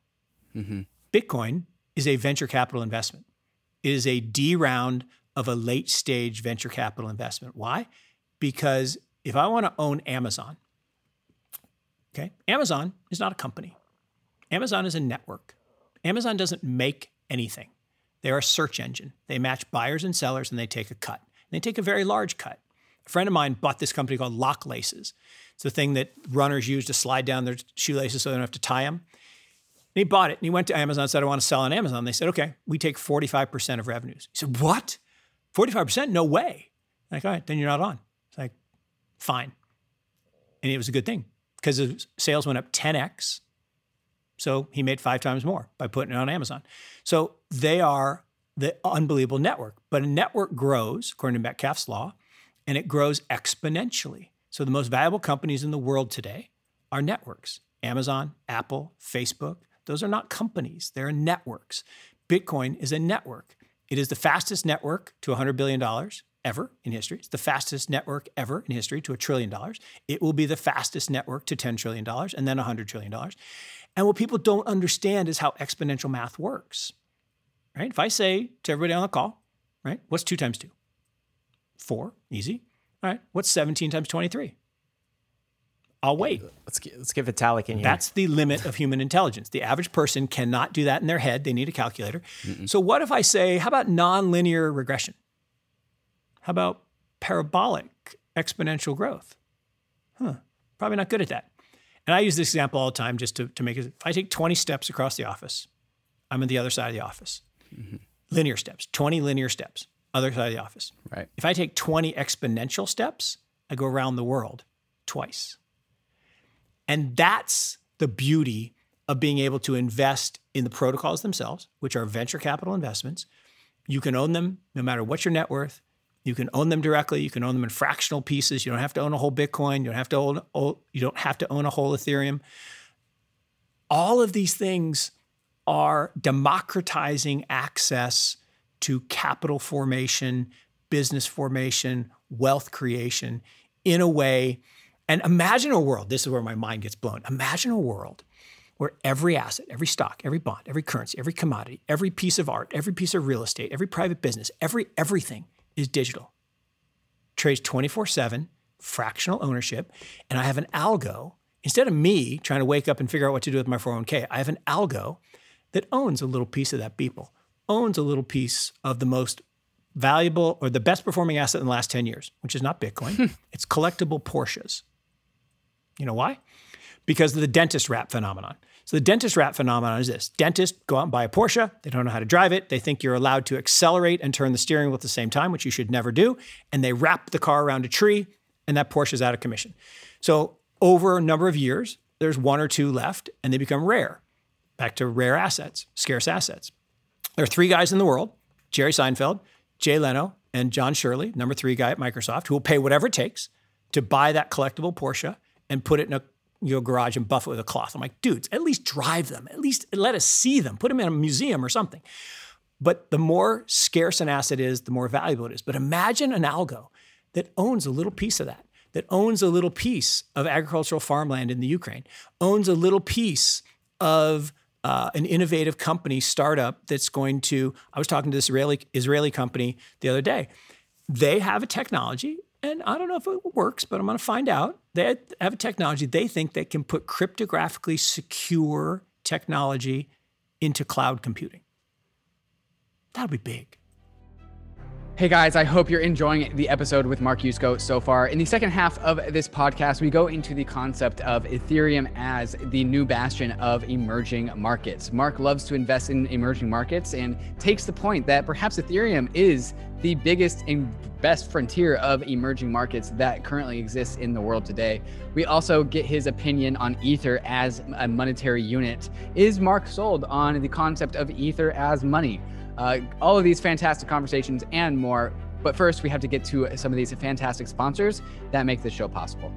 Mm-hmm. Bitcoin is a venture capital investment. It is a D round of a late stage venture capital investment. Why? Because if I want to own Amazon, okay, Amazon is not a company. Amazon is a network. Amazon doesn't make anything. They're a search engine. They match buyers and sellers and they take a cut. And they take a very large cut. A friend of mine bought this company called Lock Laces. It's the thing that runners use to slide down their shoelaces so they don't have to tie them. And he bought it and he went to Amazon and said, I want to sell on Amazon. They said, okay, we take 45% of revenues. He said, what? 45%? No way. I'm like, all right, then you're not on fine. And it was a good thing because his sales went up 10x. So he made five times more by putting it on Amazon. So they are the unbelievable network. But a network grows, according to Metcalfe's law, and it grows exponentially. So the most valuable companies in the world today are networks Amazon, Apple, Facebook. Those are not companies, they're networks. Bitcoin is a network. It is the fastest network to $100 billion ever in history. It's the fastest network ever in history to a trillion dollars. It will be the fastest network to $10 trillion and then $100 trillion. And what people don't understand is how exponential math works. Right? If I say to everybody on the call, right, what's two times two? Four, easy. All right, what's 17 times 23? I'll wait. Let's get, let's get Vitalik in here. That's the limit of human intelligence. The average person cannot do that in their head. They need a calculator. Mm-mm. So what if I say, how about nonlinear regression? How about parabolic exponential growth? Huh, probably not good at that. And I use this example all the time just to, to make it. If I take 20 steps across the office, I'm on the other side of the office. Mm-hmm. Linear steps, 20 linear steps, other side of the office. Right. If I take 20 exponential steps, I go around the world twice. And that's the beauty of being able to invest in the protocols themselves, which are venture capital investments. You can own them no matter what your net worth. You can own them directly. You can own them in fractional pieces. You don't have to own a whole Bitcoin. You don't have to own. You don't have to own a whole Ethereum. All of these things are democratizing access to capital formation, business formation, wealth creation in a way. And imagine a world. This is where my mind gets blown. Imagine a world where every asset, every stock, every bond, every currency, every commodity, every piece of art, every piece of real estate, every private business, every everything is digital. Trades 24/7, fractional ownership, and I have an algo. Instead of me trying to wake up and figure out what to do with my 401k, I have an algo that owns a little piece of that people, owns a little piece of the most valuable or the best performing asset in the last 10 years, which is not Bitcoin. Hmm. it's collectible Porsches. You know why? Because of the dentist wrap phenomenon. So the dentist wrap phenomenon is this. Dentists go out and buy a Porsche. They don't know how to drive it. They think you're allowed to accelerate and turn the steering wheel at the same time, which you should never do. And they wrap the car around a tree and that Porsche is out of commission. So over a number of years, there's one or two left and they become rare. Back to rare assets, scarce assets. There are three guys in the world, Jerry Seinfeld, Jay Leno, and Jon Shirley, number three guy at Microsoft, who will pay whatever it takes to buy that collectible Porsche and put it in a your garage and buff it with a cloth. I'm like, dudes, at least drive them. At least let us see them. Put them in a museum or something. But the more scarce an asset is, the more valuable it is. But imagine an algo that owns a little piece of that, that owns a little piece of agricultural farmland in the Ukraine, owns a little piece of uh, an innovative company startup that's going to. I was talking to this Israeli Israeli company the other day. They have a technology and I don't know if it works, but I'm going to find out. They have a technology they think that can put cryptographically secure technology into cloud computing. That'll be big. Hey guys, I hope you're enjoying the episode with Mark Yusko so far. In the second half of this podcast, we go into the concept of Ethereum as the new bastion of emerging markets. Mark loves to invest in emerging markets and takes the point that perhaps Ethereum is the biggest and best frontier of emerging markets that currently exists in the world today. We also get his opinion on Ether as a monetary unit. Is Mark sold on the concept of Ether as money? Uh, all of these fantastic conversations and more. But first, we have to get to some of these fantastic sponsors that make this show possible.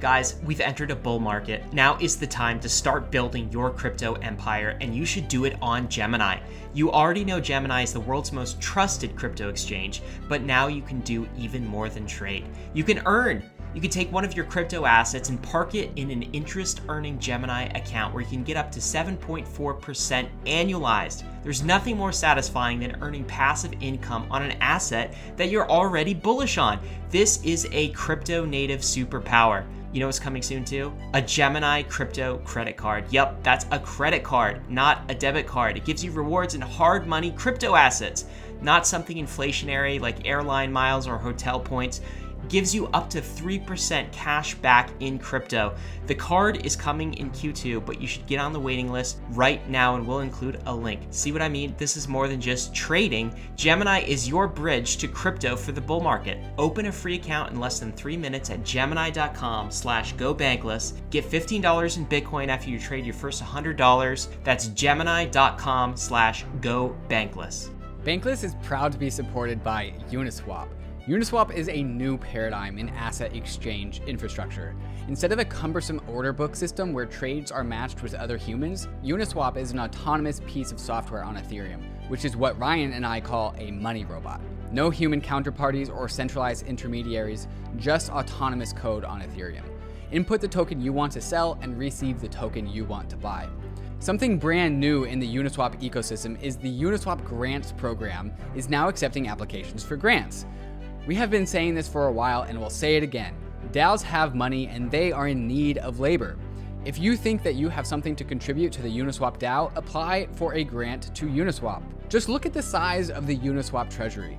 Guys, we've entered a bull market. Now is the time to start building your crypto empire, and you should do it on Gemini. You already know Gemini is the world's most trusted crypto exchange, but now you can do even more than trade. You can earn. You can take one of your crypto assets and park it in an interest earning Gemini account where you can get up to 7.4% annualized. There's nothing more satisfying than earning passive income on an asset that you're already bullish on. This is a crypto native superpower. You know what's coming soon too? A Gemini crypto credit card. Yep, that's a credit card, not a debit card. It gives you rewards in hard money crypto assets, not something inflationary like airline miles or hotel points gives you up to 3% cash back in crypto. The card is coming in Q2, but you should get on the waiting list right now and we'll include a link. See what I mean? This is more than just trading. Gemini is your bridge to crypto for the bull market. Open a free account in less than three minutes at gemini.com slash go bankless. Get $15 in Bitcoin after you trade your first $100. That's gemini.com slash go bankless. Bankless is proud to be supported by Uniswap. Uniswap is a new paradigm in asset exchange infrastructure. Instead of a cumbersome order book system where trades are matched with other humans, Uniswap is an autonomous piece of software on Ethereum, which is what Ryan and I call a money robot. No human counterparties or centralized intermediaries, just autonomous code on Ethereum. Input the token you want to sell and receive the token you want to buy. Something brand new in the Uniswap ecosystem is the Uniswap Grants program is now accepting applications for grants. We have been saying this for a while and we'll say it again. DAOs have money and they are in need of labor. If you think that you have something to contribute to the Uniswap DAO, apply for a grant to Uniswap. Just look at the size of the Uniswap treasury.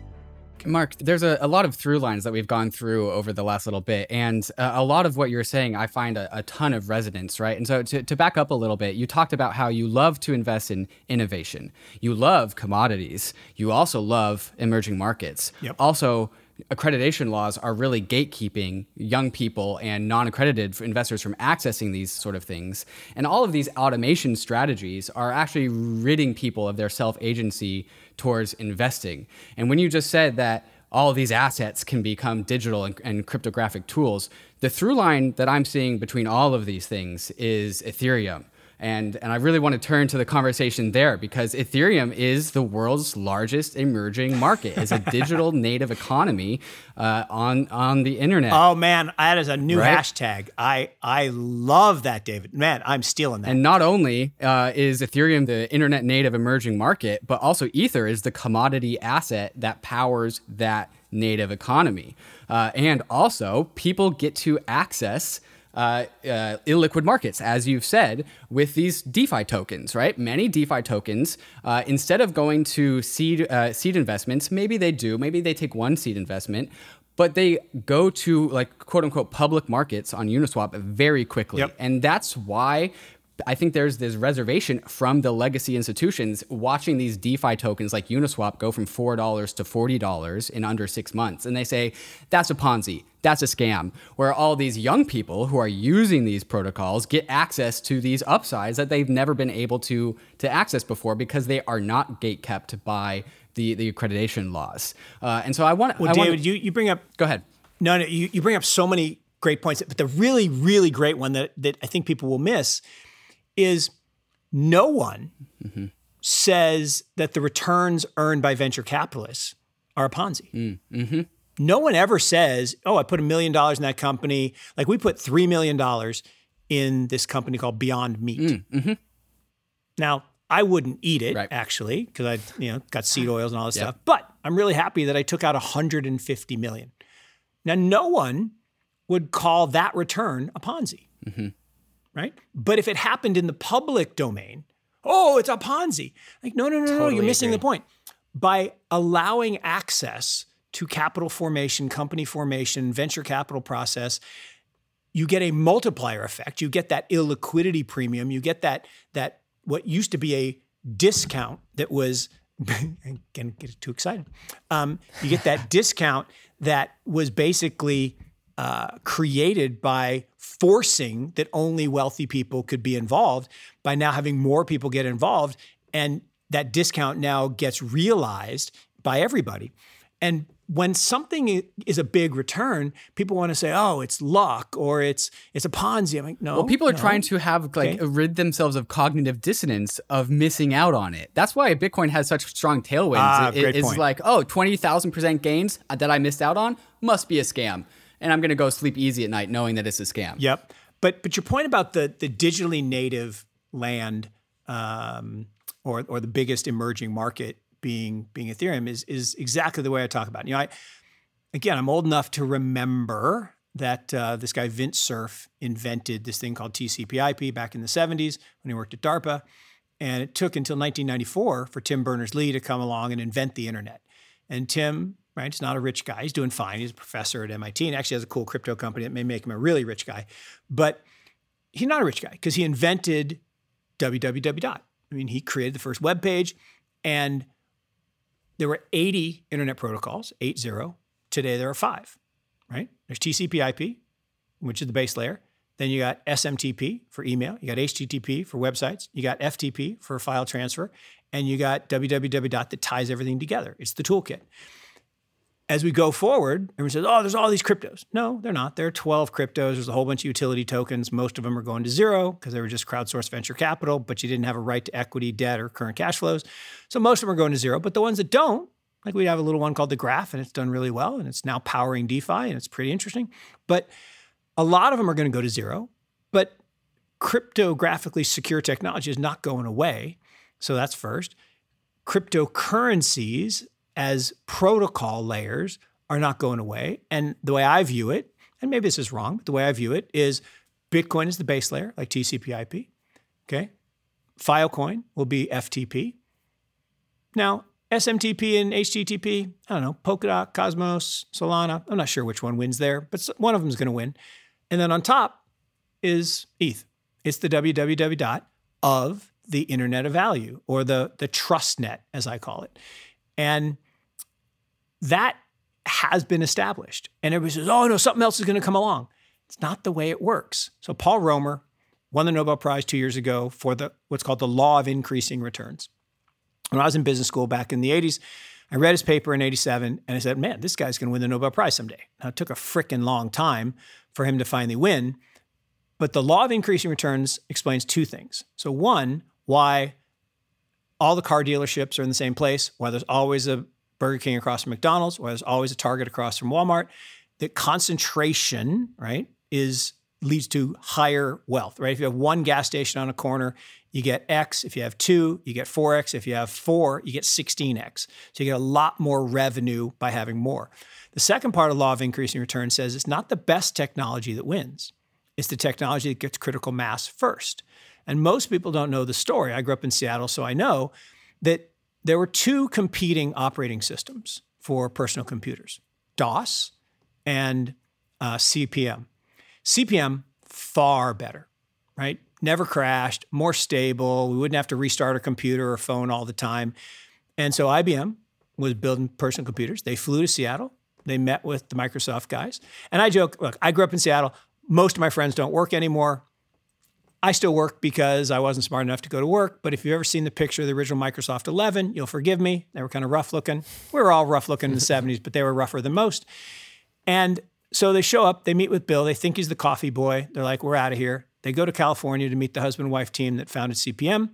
Mark, there's a, a, lot of through lines that we've gone through over the last little bit. And uh, a lot of what you're saying, I find a, a, ton of resonance, right? And so to, to back up a little bit, you talked about how you love to invest in innovation. You love commodities. You also love emerging markets. Yep. Also, accreditation laws are really gatekeeping young people and non-accredited investors from accessing these sort of things. And all of these automation strategies are actually ridding people of their self-agency towards investing. And when you just said that all of these assets can become digital and, and cryptographic tools the through line that i'm seeing between all of these things is ethereum and, and I really want to turn to the conversation there because Ethereum is the world's largest emerging market. It's a (laughs) digital native economy uh, on on the internet. Oh man, that is a new right? hashtag. I I love that, David. Man, I'm stealing that. And not only uh, is Ethereum the internet native emerging market, but also Ether is the commodity asset that powers that native economy. Uh, and also, people get to access uh, uh, illiquid markets, as you've said, with these DeFi tokens, right? Many DeFi tokens, uh, instead of going to seed uh, seed investments, maybe they do, maybe they take one seed investment, but they go to like quote unquote public markets on Uniswap very quickly, yep. and that's why I think there's this reservation from the legacy institutions watching these DeFi tokens like Uniswap go from $4 to $40 in under six months. And they say, that's a Ponzi, that's a scam, where all these young people who are using these protocols get access to these upsides that they've never been able to, to access before because they are not gate kept by the, the accreditation laws. Uh, and so I want Well, I David, want you, you bring up. Go ahead. No, no, you, you bring up so many great points. But the really, really great one that, that I think people will miss is no one mm-hmm. says that the returns earned by venture capitalists are a Ponzi. Mm, mm-hmm. No one ever says, "Oh, I put a million dollars in that company." Like we put three million dollars in this company called Beyond Meat. Mm, mm-hmm. Now, I wouldn't eat it right. actually because I, you know, got seed oils and all this yep. stuff. But I'm really happy that I took out 150 million. Now, no one would call that return a Ponzi. Mm-hmm right? But if it happened in the public domain, oh, it's a Ponzi. Like, no, no, no, totally no, you're missing agree. the point. By allowing access to capital formation, company formation, venture capital process, you get a multiplier effect. You get that illiquidity premium. You get that that what used to be a discount that was (laughs) again get too excited. Um, you get that (laughs) discount that was basically uh, created by forcing that only wealthy people could be involved by now having more people get involved and that discount now gets realized by everybody and when something is a big return, people want to say, "Oh, it's luck or it's it's a Ponzi." I'm like, no. Well, people are no. trying to have like okay. rid themselves of cognitive dissonance of missing out on it. That's why Bitcoin has such strong tailwinds. Ah, it, great it's point. like, oh, twenty thousand percent gains that I missed out on must be a scam and I'm going to go sleep easy at night knowing that it's a scam. Yep. But but your point about the the digitally native land um, or or the biggest emerging market being being Ethereum is is exactly the way I talk about. It. You know, I again, I'm old enough to remember that uh, this guy Vint Cerf invented this thing called TCP/IP back in the 70s when he worked at DARPA, and it took until 1994 for Tim Berners-Lee to come along and invent the internet. And Tim right? He's not a rich guy. He's doing fine. He's a professor at MIT and actually has a cool crypto company that may make him a really rich guy. But he's not a rich guy because he invented www. I mean, he created the first web page and there were 80 internet protocols, 80. Today there are five, right? There's TCP IP, which is the base layer. Then you got SMTP for email, you got HTTP for websites, you got FTP for file transfer, and you got www that ties everything together. It's the toolkit as we go forward, everyone says, oh, there's all these cryptos. No, they're not. There are 12 cryptos. There's a whole bunch of utility tokens. Most of them are going to zero because they were just crowdsourced venture capital, but you didn't have a right to equity, debt, or current cash flows. So most of them are going to zero. But the ones that don't, like we have a little one called the Graph, and it's done really well, and it's now powering DeFi, and it's pretty interesting. But a lot of them are going to go to zero, but cryptographically secure technology is not going away. So that's first. Cryptocurrencies as protocol layers are not going away. And the way I view it, and maybe this is wrong, but the way I view it is Bitcoin is the base layer, like TCP/IP. Okay, Filecoin will be FTP. Now, SMTP and HTTP, I don't know, Polkadot, Cosmos, Solana. I'm not sure which one wins there, but one of them is going to win. And then on top is ETH. It's the www dot of the Internet of Value or the, the trust net, as I call it. And that has been established. And everybody says, oh, no, something else is going to come along. It's not the way it works. So Paul Romer won the Nobel Prize two years ago for the what's called the law of increasing returns. When I was in business school back in the 80s, I read his paper in 87 and I said, man, this guy's going to win the Nobel Prize someday. Now, it took a freaking long time for him to finally win. But the law of increasing returns explains two things. So, one, why all the car dealerships are in the same place, why there's always a Burger King across from McDonald's, why there's always a Target across from Walmart. The concentration, right, is leads to higher wealth, right? If you have one gas station on a corner, you get X. If you have two, you get 4X. If you have four, you get 16X. So you get a lot more revenue by having more. The second part of law of increasing return says it's not the best technology that wins. It's the technology that gets critical mass first. And most people don't know the story. I grew up in Seattle, so I know that there were two competing operating systems for personal computers DOS and uh, CPM. CPM, far better, right? Never crashed, more stable. We wouldn't have to restart a computer or phone all the time. And so IBM was building personal computers. They flew to Seattle. They met with the Microsoft guys. And I joke, look, I grew up in Seattle. Most of my friends don't work anymore. I still work because I wasn't smart enough to go to work. But if you've ever seen the picture of the original Microsoft 11, you'll forgive me. They were kind of rough looking. We were all rough looking in the (laughs) 70s, but they were rougher than most. And so they show up, they meet with Bill. They think he's the coffee boy. They're like, we're out of here. They go to California to meet the husband and wife team that founded CPM.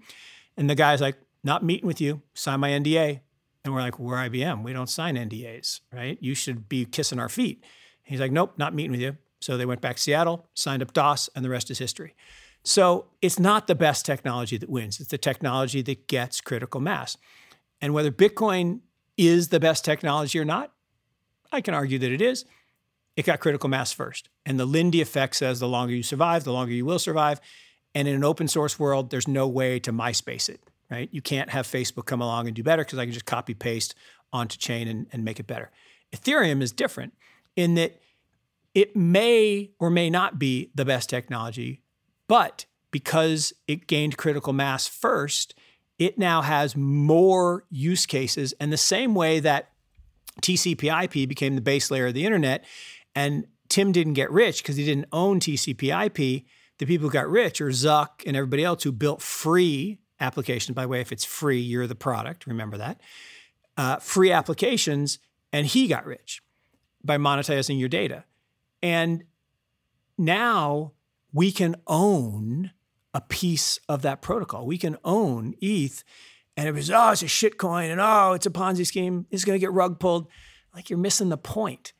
And the guy's like, not meeting with you, sign my NDA. And we're like, we're IBM. We don't sign NDAs, right? You should be kissing our feet. He's like, nope, not meeting with you. So they went back to Seattle, signed up DOS, and the rest is history. So it's not the best technology that wins. It's the technology that gets critical mass. And whether Bitcoin is the best technology or not, I can argue that it is it got critical mass first. And the Lindy effect says the longer you survive, the longer you will survive. And in an open source world, there's no way to MySpace it, right? You can't have Facebook come along and do better because I can just copy paste onto chain and, and make it better. Ethereum is different in that it may or may not be the best technology, but because it gained critical mass first, it now has more use cases. And the same way that TCP/IP became the base layer of the internet, and Tim didn't get rich because he didn't own TCP/IP. The people who got rich are Zuck and everybody else who built free applications. By the way, if it's free, you're the product. Remember that. Uh, free applications, and he got rich by monetizing your data. And now we can own a piece of that protocol. We can own ETH, and it was oh, it's a shit coin, and oh, it's a Ponzi scheme. It's going to get rug pulled. Like you're missing the point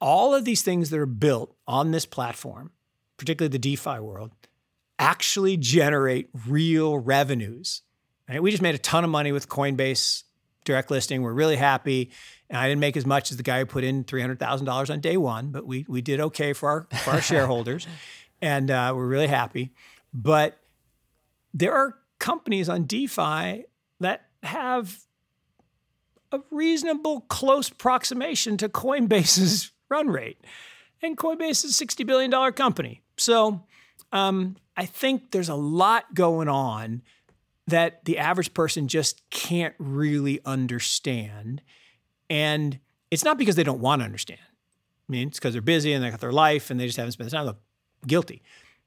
all of these things that are built on this platform, particularly the DeFi world, actually generate real revenues. Right? We just made a ton of money with Coinbase direct listing. We're really happy. And I didn't make as much as the guy who put in three hundred thousand dollars on day one, but we we did okay for our for our shareholders, (laughs) and uh, we're really happy. But there are companies on DeFi that have a reasonable close approximation to Coinbase's (laughs) run rate. And Coinbase is a $60 billion company. So um, I think there's a lot going on that the average person just can't really understand. And it's not because they don't want to understand. I mean, it's because they're busy and they got their life and they just haven't spent the time. Look, guilty.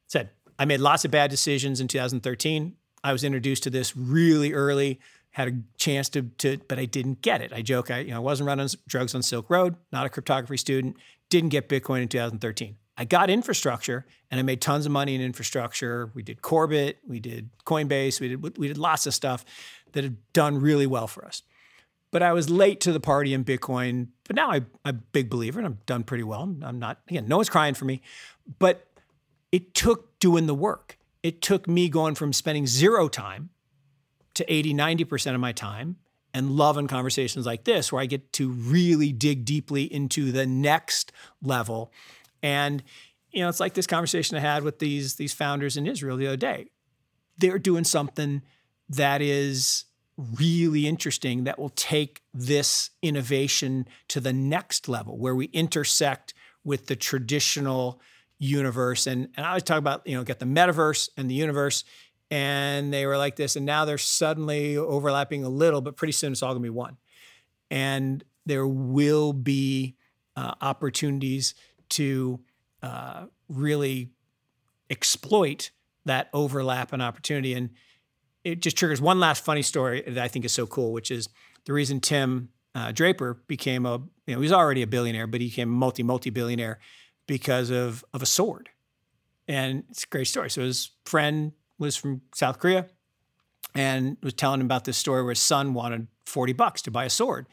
Said, I made lots of bad decisions in 2013. I was introduced to this really early had a chance to, to but I didn't get it. I joke, I, you know, I wasn't running drugs on Silk Road, not a cryptography student, didn't get Bitcoin in 2013. I got infrastructure and I made tons of money in infrastructure. We did Korbit, we did Coinbase, we did we did lots of stuff that have done really well for us. but I was late to the party in Bitcoin. But now I, I'm a big believer and I've done pretty well. I'm not, again, no one's crying for me. But it took doing the work. It took me going from spending zero time to 80, 90% of my time and loving conversations like this, where I get to really dig deeply into the next level. And, you know, it's like this conversation I had with these, these founders in Israel the other day. They're doing something that is really interesting that will take this innovation to the next level where we intersect with the traditional universe. And, and I always talk about, you know, get the metaverse and the universe. And they were like this. And now they're suddenly overlapping a little, but pretty soon it's all going to be one. And there will be uh, opportunities to uh, really exploit that overlap and opportunity. And it just triggers one last funny story that I think is so cool, which is the reason Tim uh, Draper became a, you know, he was already a billionaire, but he became a multi, multi billionaire because of, of a sword. And it's a great story. So his friend was from South Korea and was telling him about this story where his son wanted 40 bucks to buy a sword.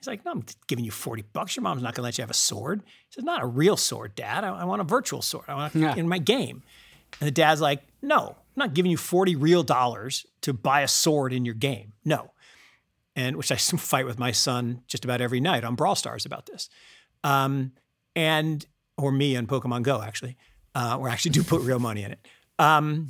He's like, no, I'm giving you 40 bucks. Your mom's not going to let you have a sword. He says, not a real sword, dad. I, I want a virtual sword. I want yeah. in my game. And the dad's like, no, I'm not giving you 40 real dollars to buy a sword in your game. No. And which I (laughs) fight with my son just about every night on Brawl Stars about this. Um, and, or me on Pokemon Go, actually, uh, or actually do put real money in it. Um,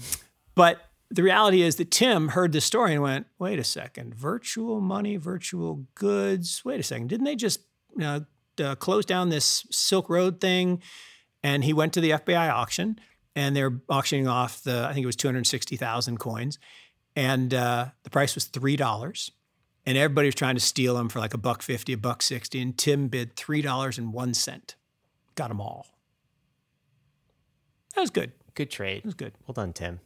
but the reality is that Tim heard this story and went, wait a second, virtual money, virtual goods. Wait a second, didn't they just you know, uh, close down this Silk Road thing? And he went to the FBI auction and they're auctioning off the, I think it was 260,000 coins. And uh, the price was $3. And everybody was trying to steal them for like a buck 50, a buck 60. And Tim bid $3.01. Got them all. That was good. Good trade. It was good. Well done, Tim.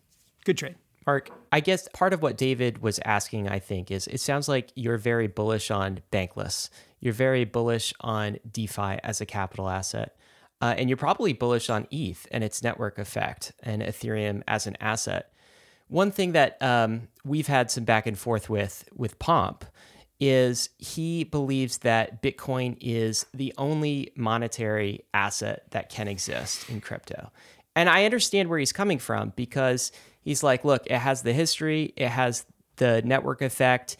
Good trade. Mark, I guess part of what David was asking, I think, is it sounds like you're very bullish on bankless. You're very bullish on DeFi as a capital asset. Uh, and you're probably bullish on ETH and its network effect and Ethereum as an asset. One thing that um, we've had some back and forth with with Pomp is he believes that Bitcoin is the only monetary asset that can exist in crypto. And I understand where he's coming from because he's like, look, it has the history, it has the network effect,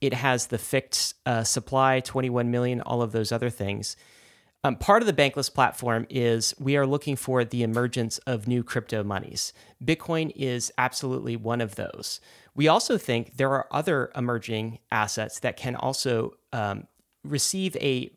it has the fixed uh, supply, 21 million, all of those other things. Um, part of the Bankless platform is we are looking for the emergence of new crypto monies. Bitcoin is absolutely one of those. We also think there are other emerging assets that can also um, receive a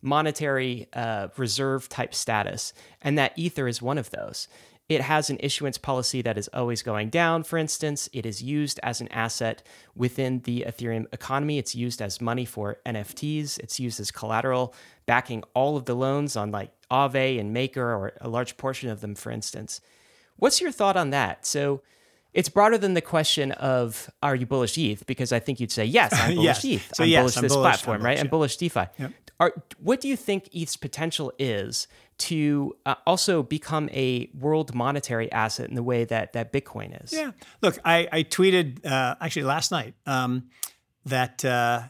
monetary uh, reserve type status, and that Ether is one of those. It has an issuance policy that is always going down, for instance. It is used as an asset within the Ethereum economy. It's used as money for NFTs. It's used as collateral, backing all of the loans on like Aave and Maker, or a large portion of them, for instance. What's your thought on that? So, it's broader than the question of are you bullish ETH? Because I think you'd say yes, I'm (laughs) bullish yes. ETH. So I'm yes, bullish I'm this bullish, platform, bullish, right? yeah. I'm bullish DeFi. Yep. Are, what do you think ETH's potential is to uh, also become a world monetary asset in the way that that Bitcoin is? Yeah. Look, I, I tweeted uh, actually last night um, that uh,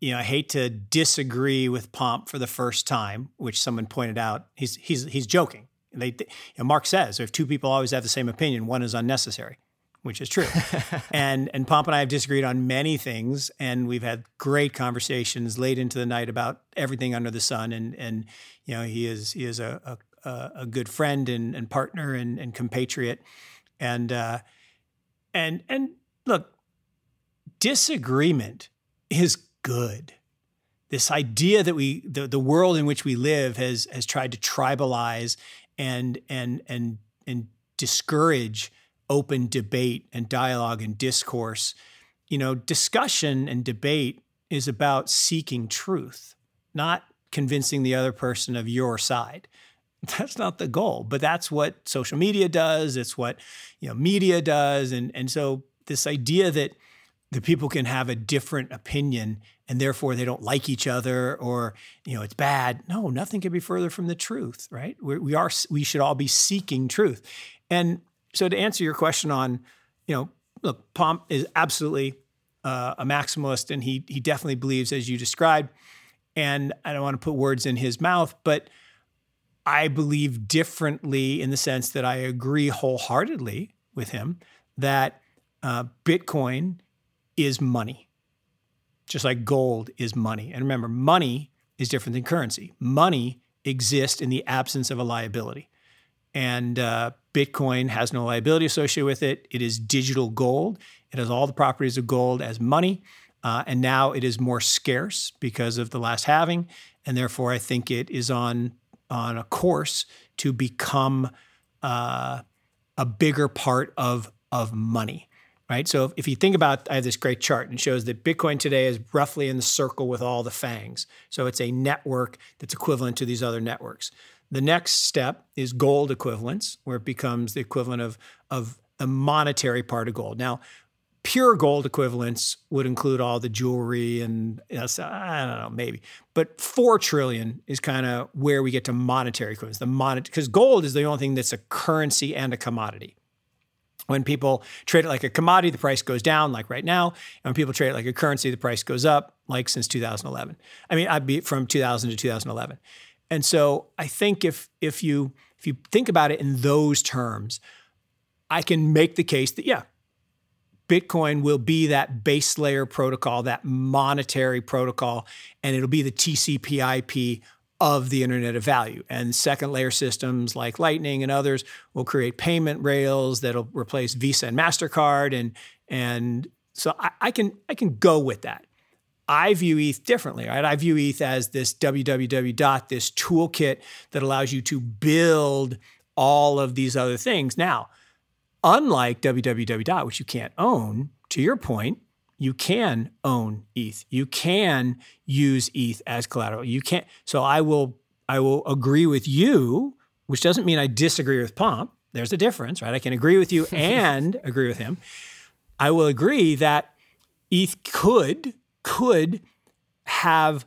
you know I hate to disagree with Pomp for the first time, which someone pointed out. He's he's he's joking. They, you know, Mark says if two people always have the same opinion, one is unnecessary which is true. (laughs) and and Pomp and I have disagreed on many things, and we've had great conversations late into the night about everything under the sun. And and you know he is he is a a, a good friend and, and partner and, and compatriot, and uh, and and look, disagreement is good. This idea that we the, the world in which we live has has tried to tribalize and and and and discourage open debate and dialogue and discourse. You know, discussion and debate is about seeking truth, not convincing the other person of your side. (laughs) That's not the goal, but that's what social media does. It's what you know media does, and and so this idea that the people can have a different opinion and therefore they don't like each other or you know it's bad. No, nothing can be further from the truth, right? We're, we are we should all be seeking truth, and so to answer your question on, you know, look, Pomp is absolutely uh, a maximalist, and he he definitely believes as you described. And I don't want to put words in his mouth, but I believe differently in the sense that I agree wholeheartedly with him that uh, Bitcoin is money, just like gold is money. And remember, money is different than currency. Money exists in the absence of a liability. And uh, Bitcoin has no liability associated with it. It is digital gold. It has all the properties of gold as money. Uh, and now it is more scarce because of the last halving. And therefore, I think it is on, on a course to become uh, a bigger part of, of money right? So if, if, you think about, I have this great chart and it shows that Bitcoin today is roughly in the circle with all the fangs. So it's a network that's equivalent to these other networks. The next step is gold equivalence, where it becomes the equivalent of, of a monetary part of gold. Now, pure gold equivalence would include all the jewelry and I don't know, maybe. But four trillion is kind of where we get to monetary equivalence. The monet because gold is the only thing that's a currency and a commodity. When people trade it like a commodity, the price goes down, like right now. And when people trade it like a currency, the price goes up, like since 2011. I mean, I'd be from 2000 to 2011. And so I think if if you if you think about it in those terms, I can make the case that yeah, Bitcoin will be that base layer protocol, that monetary protocol, and it'll be the TCP/IP of the Internet of Value. And second layer systems like Lightning and others will create payment rails that'll replace Visa and MasterCard. And, and so I, I can, I can go with that. I view ETH differently, right? I view ETH as this www dot, this toolkit that allows you to build all of these other things. Now, unlike www dot, which you can't own, to your point, you can own ETH. You can use ETH as collateral. You can't. So I will I will agree with you, which doesn't mean I disagree with Pomp. There's a difference, right? I can agree with you (laughs) and agree with him. I will agree that ETH could could have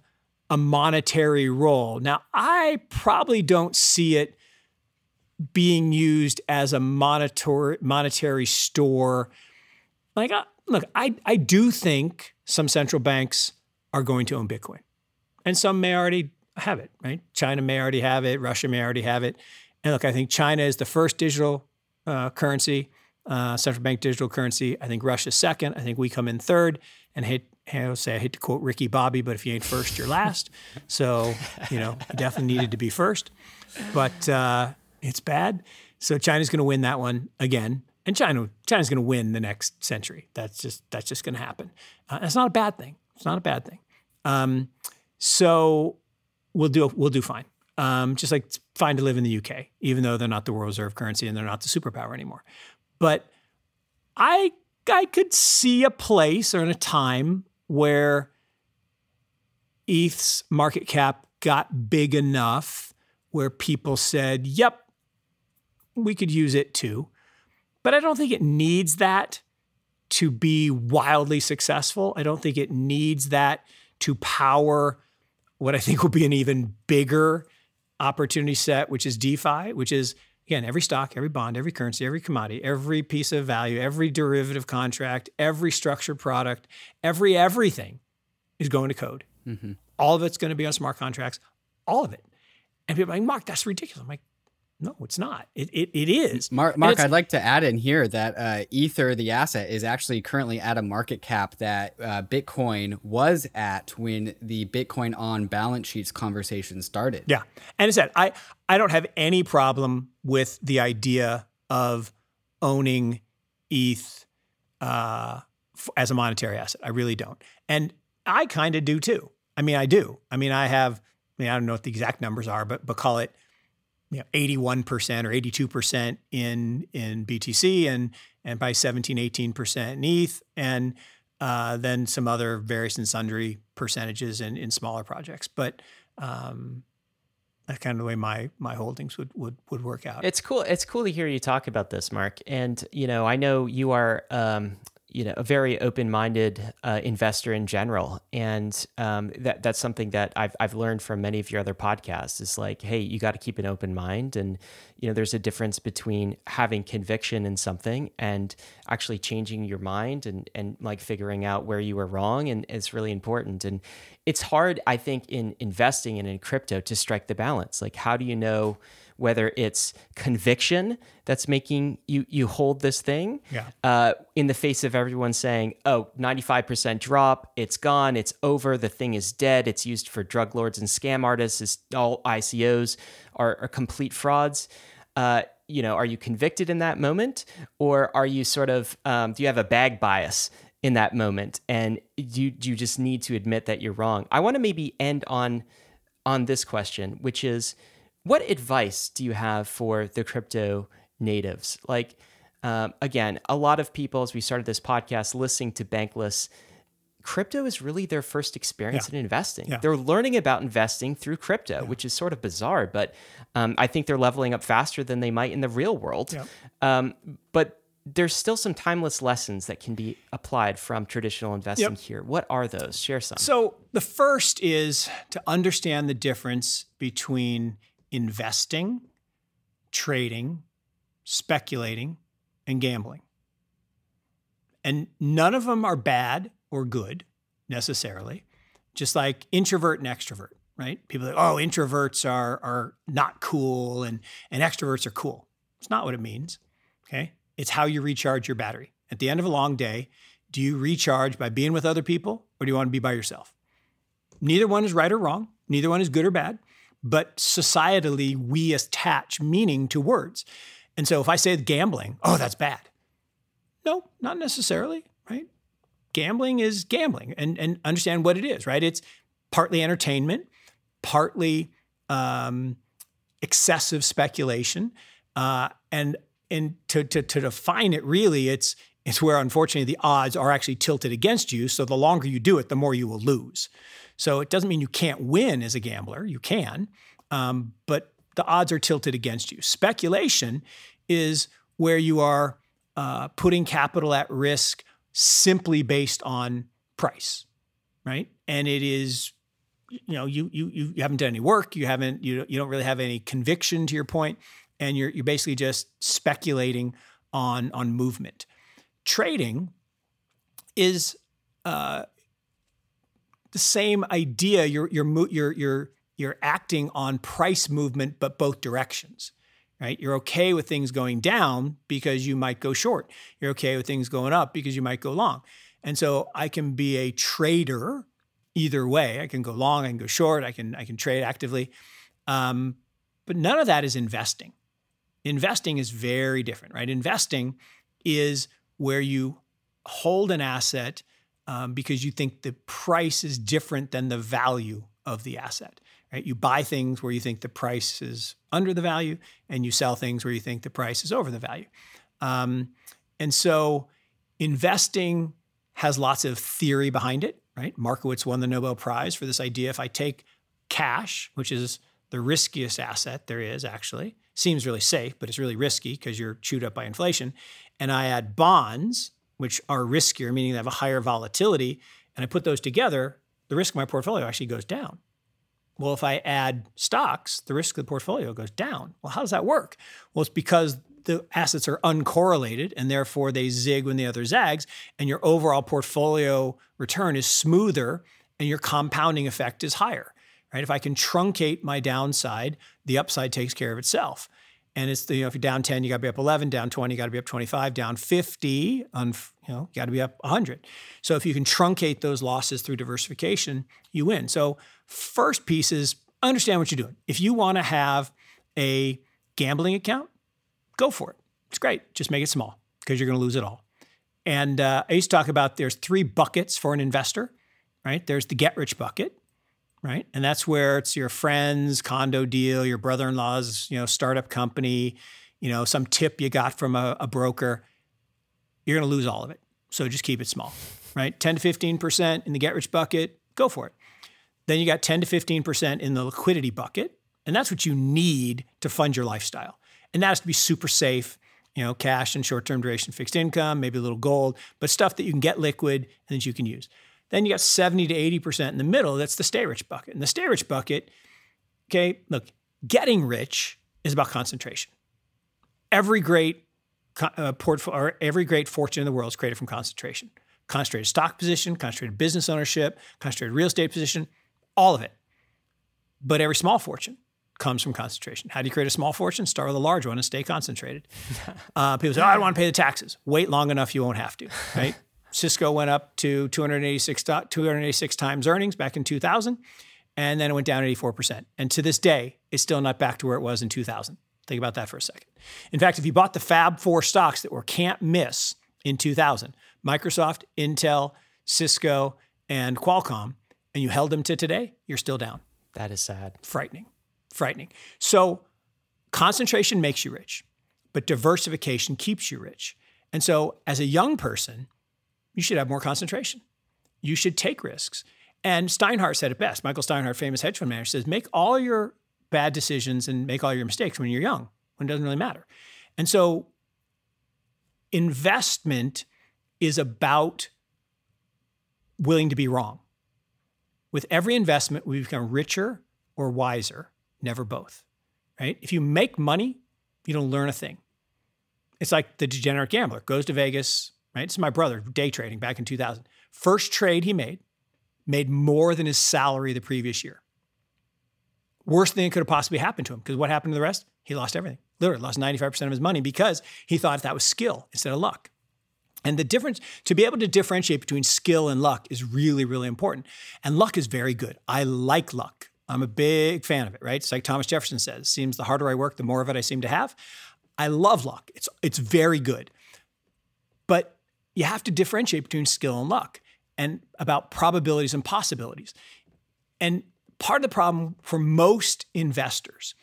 a monetary role. Now, I probably don't see it being used as a monetary monetary store. Like uh, look, I, I do think some central banks are going to own Bitcoin. And some may already have it, right? China may already have it, Russia may already have it. And look, I think China is the first digital uh, currency, uh, central bank digital currency. I think Russia's second. I think we come in third. And I hate, say I hate to quote Ricky Bobby, but if you ain't first, you're last. so you know, you definitely needed to be first. But uh, it's bad. So China's going to win that one again and China China's going to win the next century. That's just that's just going to happen. Uh, it's not a bad thing. It's not a bad thing. Um, so we'll do we'll do fine. Um, just like it's fine to live in the UK, even though they're not the world reserve currency and they're not the superpower anymore. But I I could see a place or in a time where ETH's market cap got big enough where people said, "Yep, we could use it too." But I don't think it needs that to be wildly successful. I don't think it needs that to power what I think will be an even bigger opportunity set, which is DeFi, which is again every stock, every bond, every currency, every commodity, every piece of value, every derivative contract, every structured product, every everything is going to code. Mm-hmm. All of it's going to be on smart contracts, all of it. And people are like, Mark, that's ridiculous. I'm like, no, it's not. It, it, it is. Mark, Mark I'd like to add in here that uh, Ether, the asset, is actually currently at a market cap that uh, Bitcoin was at when the Bitcoin on balance sheets conversation started. Yeah. And I said, I, I don't have any problem with the idea of owning ETH uh, f- as a monetary asset. I really don't. And I kind of do too. I mean, I do. I mean, I have, I mean, I don't know what the exact numbers are, but, but call it – you know, 81% or 82% in in BTC and and by 17, 18% in ETH, and uh, then some other various and sundry percentages in, in smaller projects. But um, that's kind of the way my my holdings would would would work out. It's cool. It's cool to hear you talk about this, Mark. And you know, I know you are um, you know a very open-minded uh, investor in general, and um, that that's something that I've I've learned from many of your other podcasts. Is like, hey, you got to keep an open mind, and you know, there's a difference between having conviction in something and actually changing your mind and and like figuring out where you were wrong, and it's really important. And it's hard, I think, in investing and in crypto to strike the balance. Like, how do you know? Whether it's conviction that's making you you hold this thing yeah. uh, in the face of everyone saying, oh, 95% drop, it's gone, it's over, the thing is dead, it's used for drug lords and scam artists, it's, all ICOs are, are complete frauds. Uh, you know, are you convicted in that moment, or are you sort of um, do you have a bag bias in that moment, and you you just need to admit that you're wrong? I want to maybe end on on this question, which is what advice do you have for the crypto natives? Like, um, again, a lot of people, as we started this podcast, listening to Bankless, crypto is really their first experience yeah. in investing. Yeah. They're learning about investing through crypto, yeah. which is sort of bizarre, but um, I think they're leveling up faster than they might in the real world. Um, but there's still some timeless lessons that can be applied from traditional investing yep. here. What are those? Share some. So, the first is to understand the difference between investing, trading, speculating, and gambling. And none of them are bad or good necessarily, just like introvert and extrovert, right? People like, oh, introverts are, are not cool and, and extroverts are cool. It's not what it means, okay? It's how you recharge your battery. At the end of a long day, do you recharge by being with other people or do you want to be by yourself? Neither one is right or wrong. Neither one is good or bad but societally we attach meaning to words. And so if I say gambling, oh, that's bad. No, not necessarily, right? Gambling is gambling and, and understand what it is, right? It's partly entertainment, partly um, excessive speculation. Uh, and and to, to, to define it really, it's it's where unfortunately the odds are actually tilted against you. So the longer you do it, the more you will lose. So it doesn't mean you can't win as a gambler. You can, um, but the odds are tilted against you. Speculation is where you are uh, putting capital at risk simply based on price, right? And it is, you know, you you you haven't done any work. You haven't you you don't really have any conviction to your point, and you're you're basically just speculating on on movement. Trading is uh, the same idea. You're you're you're you're you're acting on price movement, but both directions. Right? You're okay with things going down because you might go short. You're okay with things going up because you might go long. And so I can be a trader either way. I can go long, I can go short, I can I can trade actively. Um, but none of that is investing. Investing is very different, right? Investing is where you hold an asset um, because you think the price is different than the value of the asset. Right? You buy things where you think the price is under the value, and you sell things where you think the price is over the value. Um, and so, investing has lots of theory behind it. Right? Markowitz won the Nobel Prize for this idea. If I take cash, which is the riskiest asset there is, actually seems really safe, but it's really risky because you're chewed up by inflation, and I add bonds which are riskier, meaning they have a higher volatility, and I put those together, the risk of my portfolio actually goes down. Well, if I add stocks, the risk of the portfolio goes down. Well, how does that work? Well, it's because the assets are uncorrelated and therefore they zig when the other zags, and your overall portfolio return is smoother and your compounding effect is higher. Right? If I can truncate my downside, the upside takes care of itself. And it's the, you know, if you're down 10, you got to be up 11, down 20, you got to be up 25, down 50, on, you know, you got to be up 100. So if you can truncate those losses through diversification, you win. So first piece is understand what you're doing. If you want to have a gambling account, go for it. It's great. Just make it small because you're going to lose it all. And uh, I used to talk about there's three buckets for an investor, right? There's the get rich bucket, right? And that's where it's your friend's condo deal, your brother-in-law's, you know, startup company, you know, some tip you got from a, a broker. You're going to lose all of it. So just keep it small, right? 10 to 15% in the get rich bucket, go for it. Then you got 10 to 15% in the liquidity bucket, and that's what you need to fund your lifestyle. And that has to be super safe you know, cash and short term duration fixed income, maybe a little gold, but stuff that you can get liquid and that you can use. Then you got 70 to 80% in the middle. That's the stay rich bucket. And the stay rich bucket, okay, look, getting rich is about concentration. Every great uh, portfolio, or every great fortune in the world is created from concentration. Concentrated stock position, concentrated business ownership, concentrated real estate position, all of it. But every small fortune comes from concentration. How do you create a small fortune? Start with a large one and stay concentrated. (laughs) Uh, people say, "Oh, I don't want to pay the taxes." Wait long enough, you won't have to. Right? Cisco went up to 286, 286 times earnings back in 2000, and then it went down 84%. And to this day, it's still not back to where it was in 2000. Think about that for a second. In fact, if you bought the Fab Four stocks that were can't miss in 2000, Microsoft, Intel, Cisco, and Qualcomm, and you held them to today, you're still down. That is sad. Frightening. Frightening. So concentration makes you rich, but diversification keeps you rich. And so as a young person, you should have more concentration. You should take risks. And Steinhardt said it best. Michael Steinhardt, famous hedge fund manager, says make all your bad decisions and make all your mistakes when you're young, when it doesn't really matter. And so investment is about willing to be wrong. With every investment, we become richer or wiser, never both. Right? If you make money, you don't learn a thing. It's like the degenerate gambler goes to Vegas, right? Is my brother, day trading back in 2000. First trade he made, made more than his salary the previous year. Worst thing that could have possibly happened to him because what happened to the rest? He lost everything. Literally lost 95% of his money because he thought that was skill instead of luck. And the difference, to be able to differentiate between skill and luck is really, really important. And luck is very good. I like luck. I'm a big fan of it, right? It's like Thomas Jefferson says, seems the harder I work, the more of it I seem to have. I love luck. It's it's very good. But you have to differentiate between skill and luck and about probabilities and possibilities. And part of the problem for most investors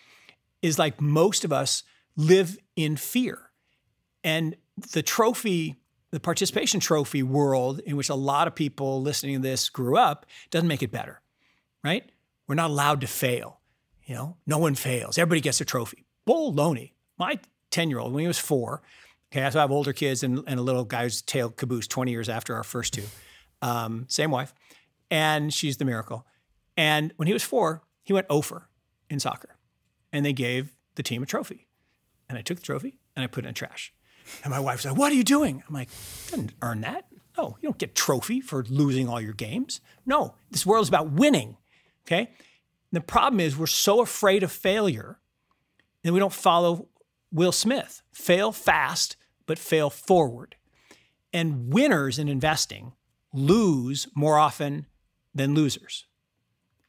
is like most of us live in fear. And the trophy the participation trophy world in which a lot of people listening to this grew up doesn't make it better, right? We're not allowed to fail. You know, no one fails. Everybody gets a trophy. Baloney. My 10 year old, when he was four, okay, so I have older kids and, and a little guy who's tail caboose 20 years after our first two, um, same wife, and she's the miracle. And when he was four, he went over in soccer and they gave the team a trophy. And I took the trophy and I put it in trash. And my wife's like, What are you doing? I'm like, Didn't earn that. No, you don't get trophy for losing all your games. No, this world is about winning. Okay. And the problem is we're so afraid of failure that we don't follow Will Smith. Fail fast, but fail forward. And winners in investing lose more often than losers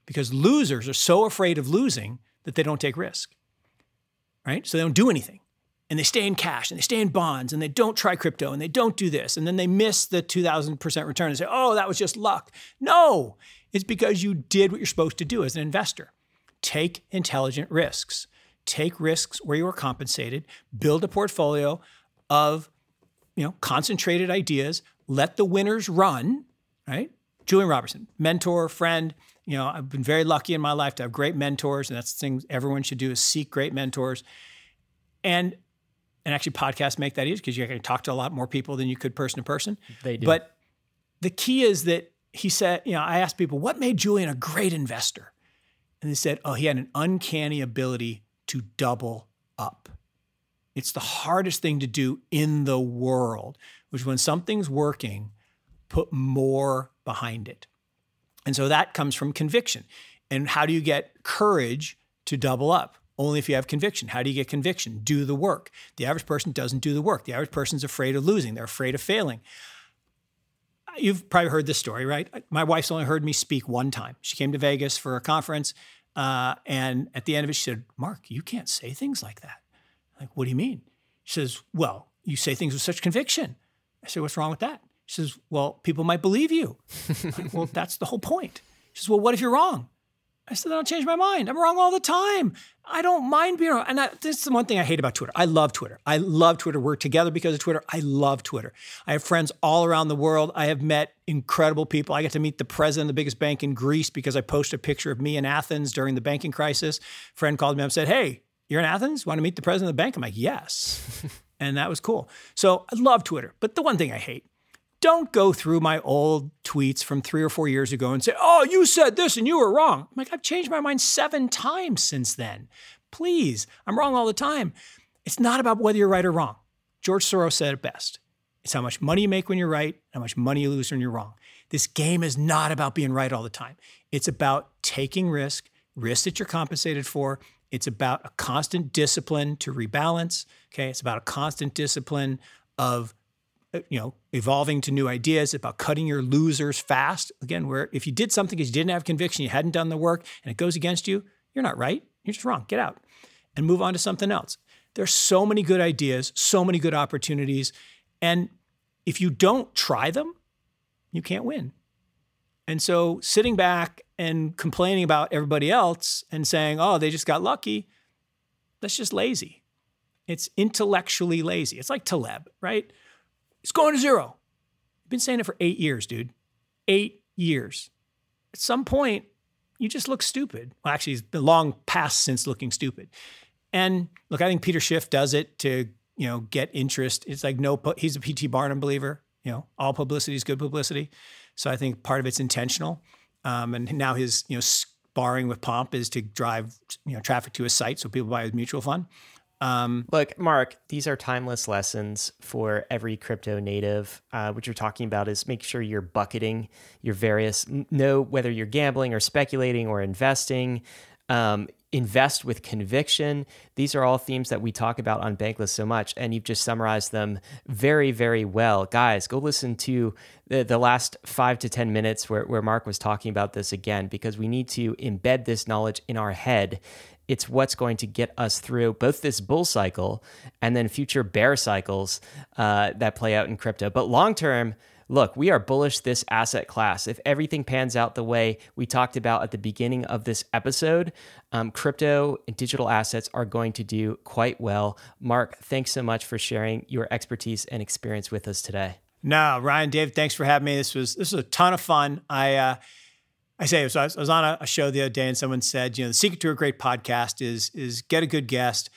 because losers are so afraid of losing that they don't take risk. Right? So they don't do anything and they stay in cash and they stay in bonds and they don't try crypto and they don't do this. And then they miss the 2000% return and say, oh, that was just luck. No, it's because you did what you're supposed to do as an investor. Take intelligent risks. Take risks where you are compensated, build a portfolio of you know, concentrated ideas, let the winners run, right? Julian Robertson, mentor, friend. You know, I've been very lucky in my life to have great mentors, and that's the thing everyone should do is seek great mentors. And and actually podcasts make that easy because you can talk to a lot more people than you could person to person. They do. But the key is that he said, you know, I asked people, what made Julian a great investor? And they said, oh, he had an uncanny ability to double up. It's the hardest thing to do in the world, which when something's working, put more behind it. And so that comes from conviction. And how do you get courage to double up? Only if you have conviction. How do you get conviction? Do the work. The average person doesn't do the work. The average person's afraid of losing, they're afraid of failing. You've probably heard this story, right? My wife's only heard me speak one time. She came to Vegas for a conference, uh, and at the end of it, she said, Mark, you can't say things like that. I'm like, what do you mean? She says, Well, you say things with such conviction. I said, What's wrong with that? She says, Well, people might believe you. like, well, (laughs) that's the whole point. She says, Well, what if you're wrong? I said, I'll change my mind. I'm wrong all the time. I don't mind being wrong. And I, this is the one thing I hate about Twitter. I love Twitter. I love Twitter. We're together because of Twitter. I love Twitter. I have friends all around the world. I have met incredible people. I get to meet the president of the biggest bank in Greece because I posted a picture of me in Athens during the banking crisis. A friend called me up and said, Hey, you're in Athens? Want to meet the president of the bank? I'm like, Yes. (laughs) And that was cool. So I love Twitter. But the one thing I hate, don't go through my old tweets from three or four years ago and say, oh, you said this and you were wrong. I'm like, I've changed my mind seven times since then. Please, I'm wrong all the time. It's not about whether you're right or wrong. George Soros said it best. It's how much money you make when you're right, how much money you lose when you're wrong. This game is not about being right all the time. It's about taking risk, risk that you're compensated for. It's about a constant discipline to rebalance. Okay. It's about a constant discipline of uh, you know, evolving to new ideas, about cutting your losers fast. Again, where if you did something because you didn't have conviction, you hadn't done the work, and it goes against you, you're not right. You're just wrong. Get out and move on to something else. There's so many good ideas, so many good opportunities. And if you don't try them, you can't win. And so sitting back and complaining about everybody else and saying, oh, they just got lucky, that's just lazy. It's intellectually lazy. It's like Taleb, right? It's going to zero. I've been saying it for eight years, dude. Eight years. At some point, you just look stupid. Well, actually, it's been long past since looking stupid. And look, I think Peter Schiff does it to, you know, get interest. It's like no, he's a P.T. Barnum believer. You know, all publicity is good publicity. So I think part of it's intentional. Um, and now his, you know, sparring with Pomp is to drive, you know, traffic to his site so people buy his mutual fund. Um, Look, Mark, these are timeless lessons for every crypto native. Uh, what you're talking about is make sure you're bucketing your various, know whether you're gambling or speculating or investing. Um, invest with conviction. These are all themes that we talk about on Bankless so much, and you've just summarized them very, very well. Guys, go listen to the, the last five to 10 minutes where, where Mark was talking about this again, because we need to embed this knowledge in our head. It's what's going to get us through both this bull cycle and then future bear cycles uh, that play out in crypto. But long term, look, we are bullish this asset class. If everything pans out the way we talked about at the beginning of this episode, um, crypto and digital assets are going to do quite well. Mark, thanks so much for sharing your expertise and experience with us today. No, Ryan, Dave, thanks for having me. This was this was a ton of fun. I uh, I say so I was, on a, a show the other day, and someone said, you know, the secret to a great podcast is is get a good guest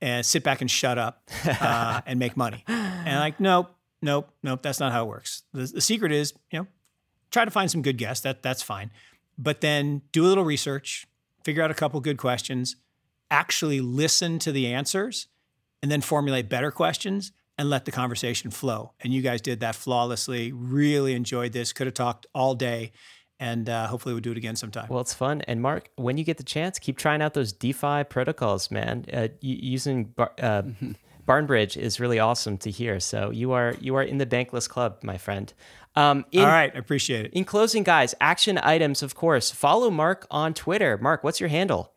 and sit back and shut up (laughs) uh, and make money. And I'm like, nope, nope, nope, that's not how it works. The, the secret is, you know, try to find some good guests. That that's fine, but then do a little research, figure out a couple good questions, actually listen to the answers, and then formulate better questions and let the conversation flow. And you guys did that flawlessly. Really enjoyed this. Could have talked all day and uh, hopefully we'll do it again sometime. Well, it's fun. And Mark, when you get the chance, keep trying out those DeFi protocols, man. Uh, using bar, uh, (laughs) BarnBridge is really awesome to hear. So you are you are in the bankless club, my friend. Um, in, All right, appreciate it. In closing, guys, action items, of course. Follow Mark on Twitter. Mark, what's your handle?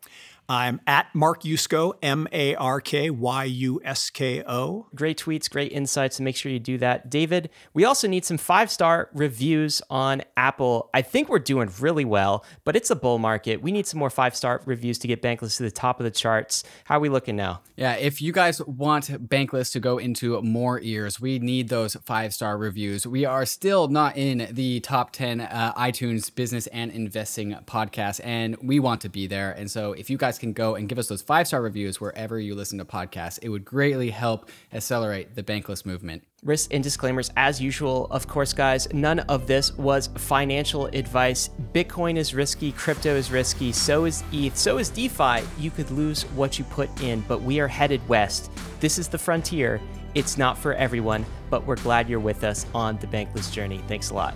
I'm at Mark Yusko, M A R K Y U S K O. Great tweets, great insights, and make sure you do that. David, we also need some five star reviews on Apple. I think we're doing really well, but it's a bull market. We need some more five star reviews to get Bankless to the top of the charts. How are we looking now? Yeah, if you guys want Bankless to go into more ears, we need those five star reviews. We are still not in the top 10 uh, iTunes business and investing podcast, and we want to be there. And so if you guys can go and give us those five star reviews wherever you listen to podcasts. It would greatly help accelerate the bankless movement. Risks and disclaimers, as usual. Of course, guys, none of this was financial advice. Bitcoin is risky, crypto is risky, so is ETH, so is DeFi. You could lose what you put in, but we are headed west. This is the frontier. It's not for everyone, but we're glad you're with us on the bankless journey. Thanks a lot.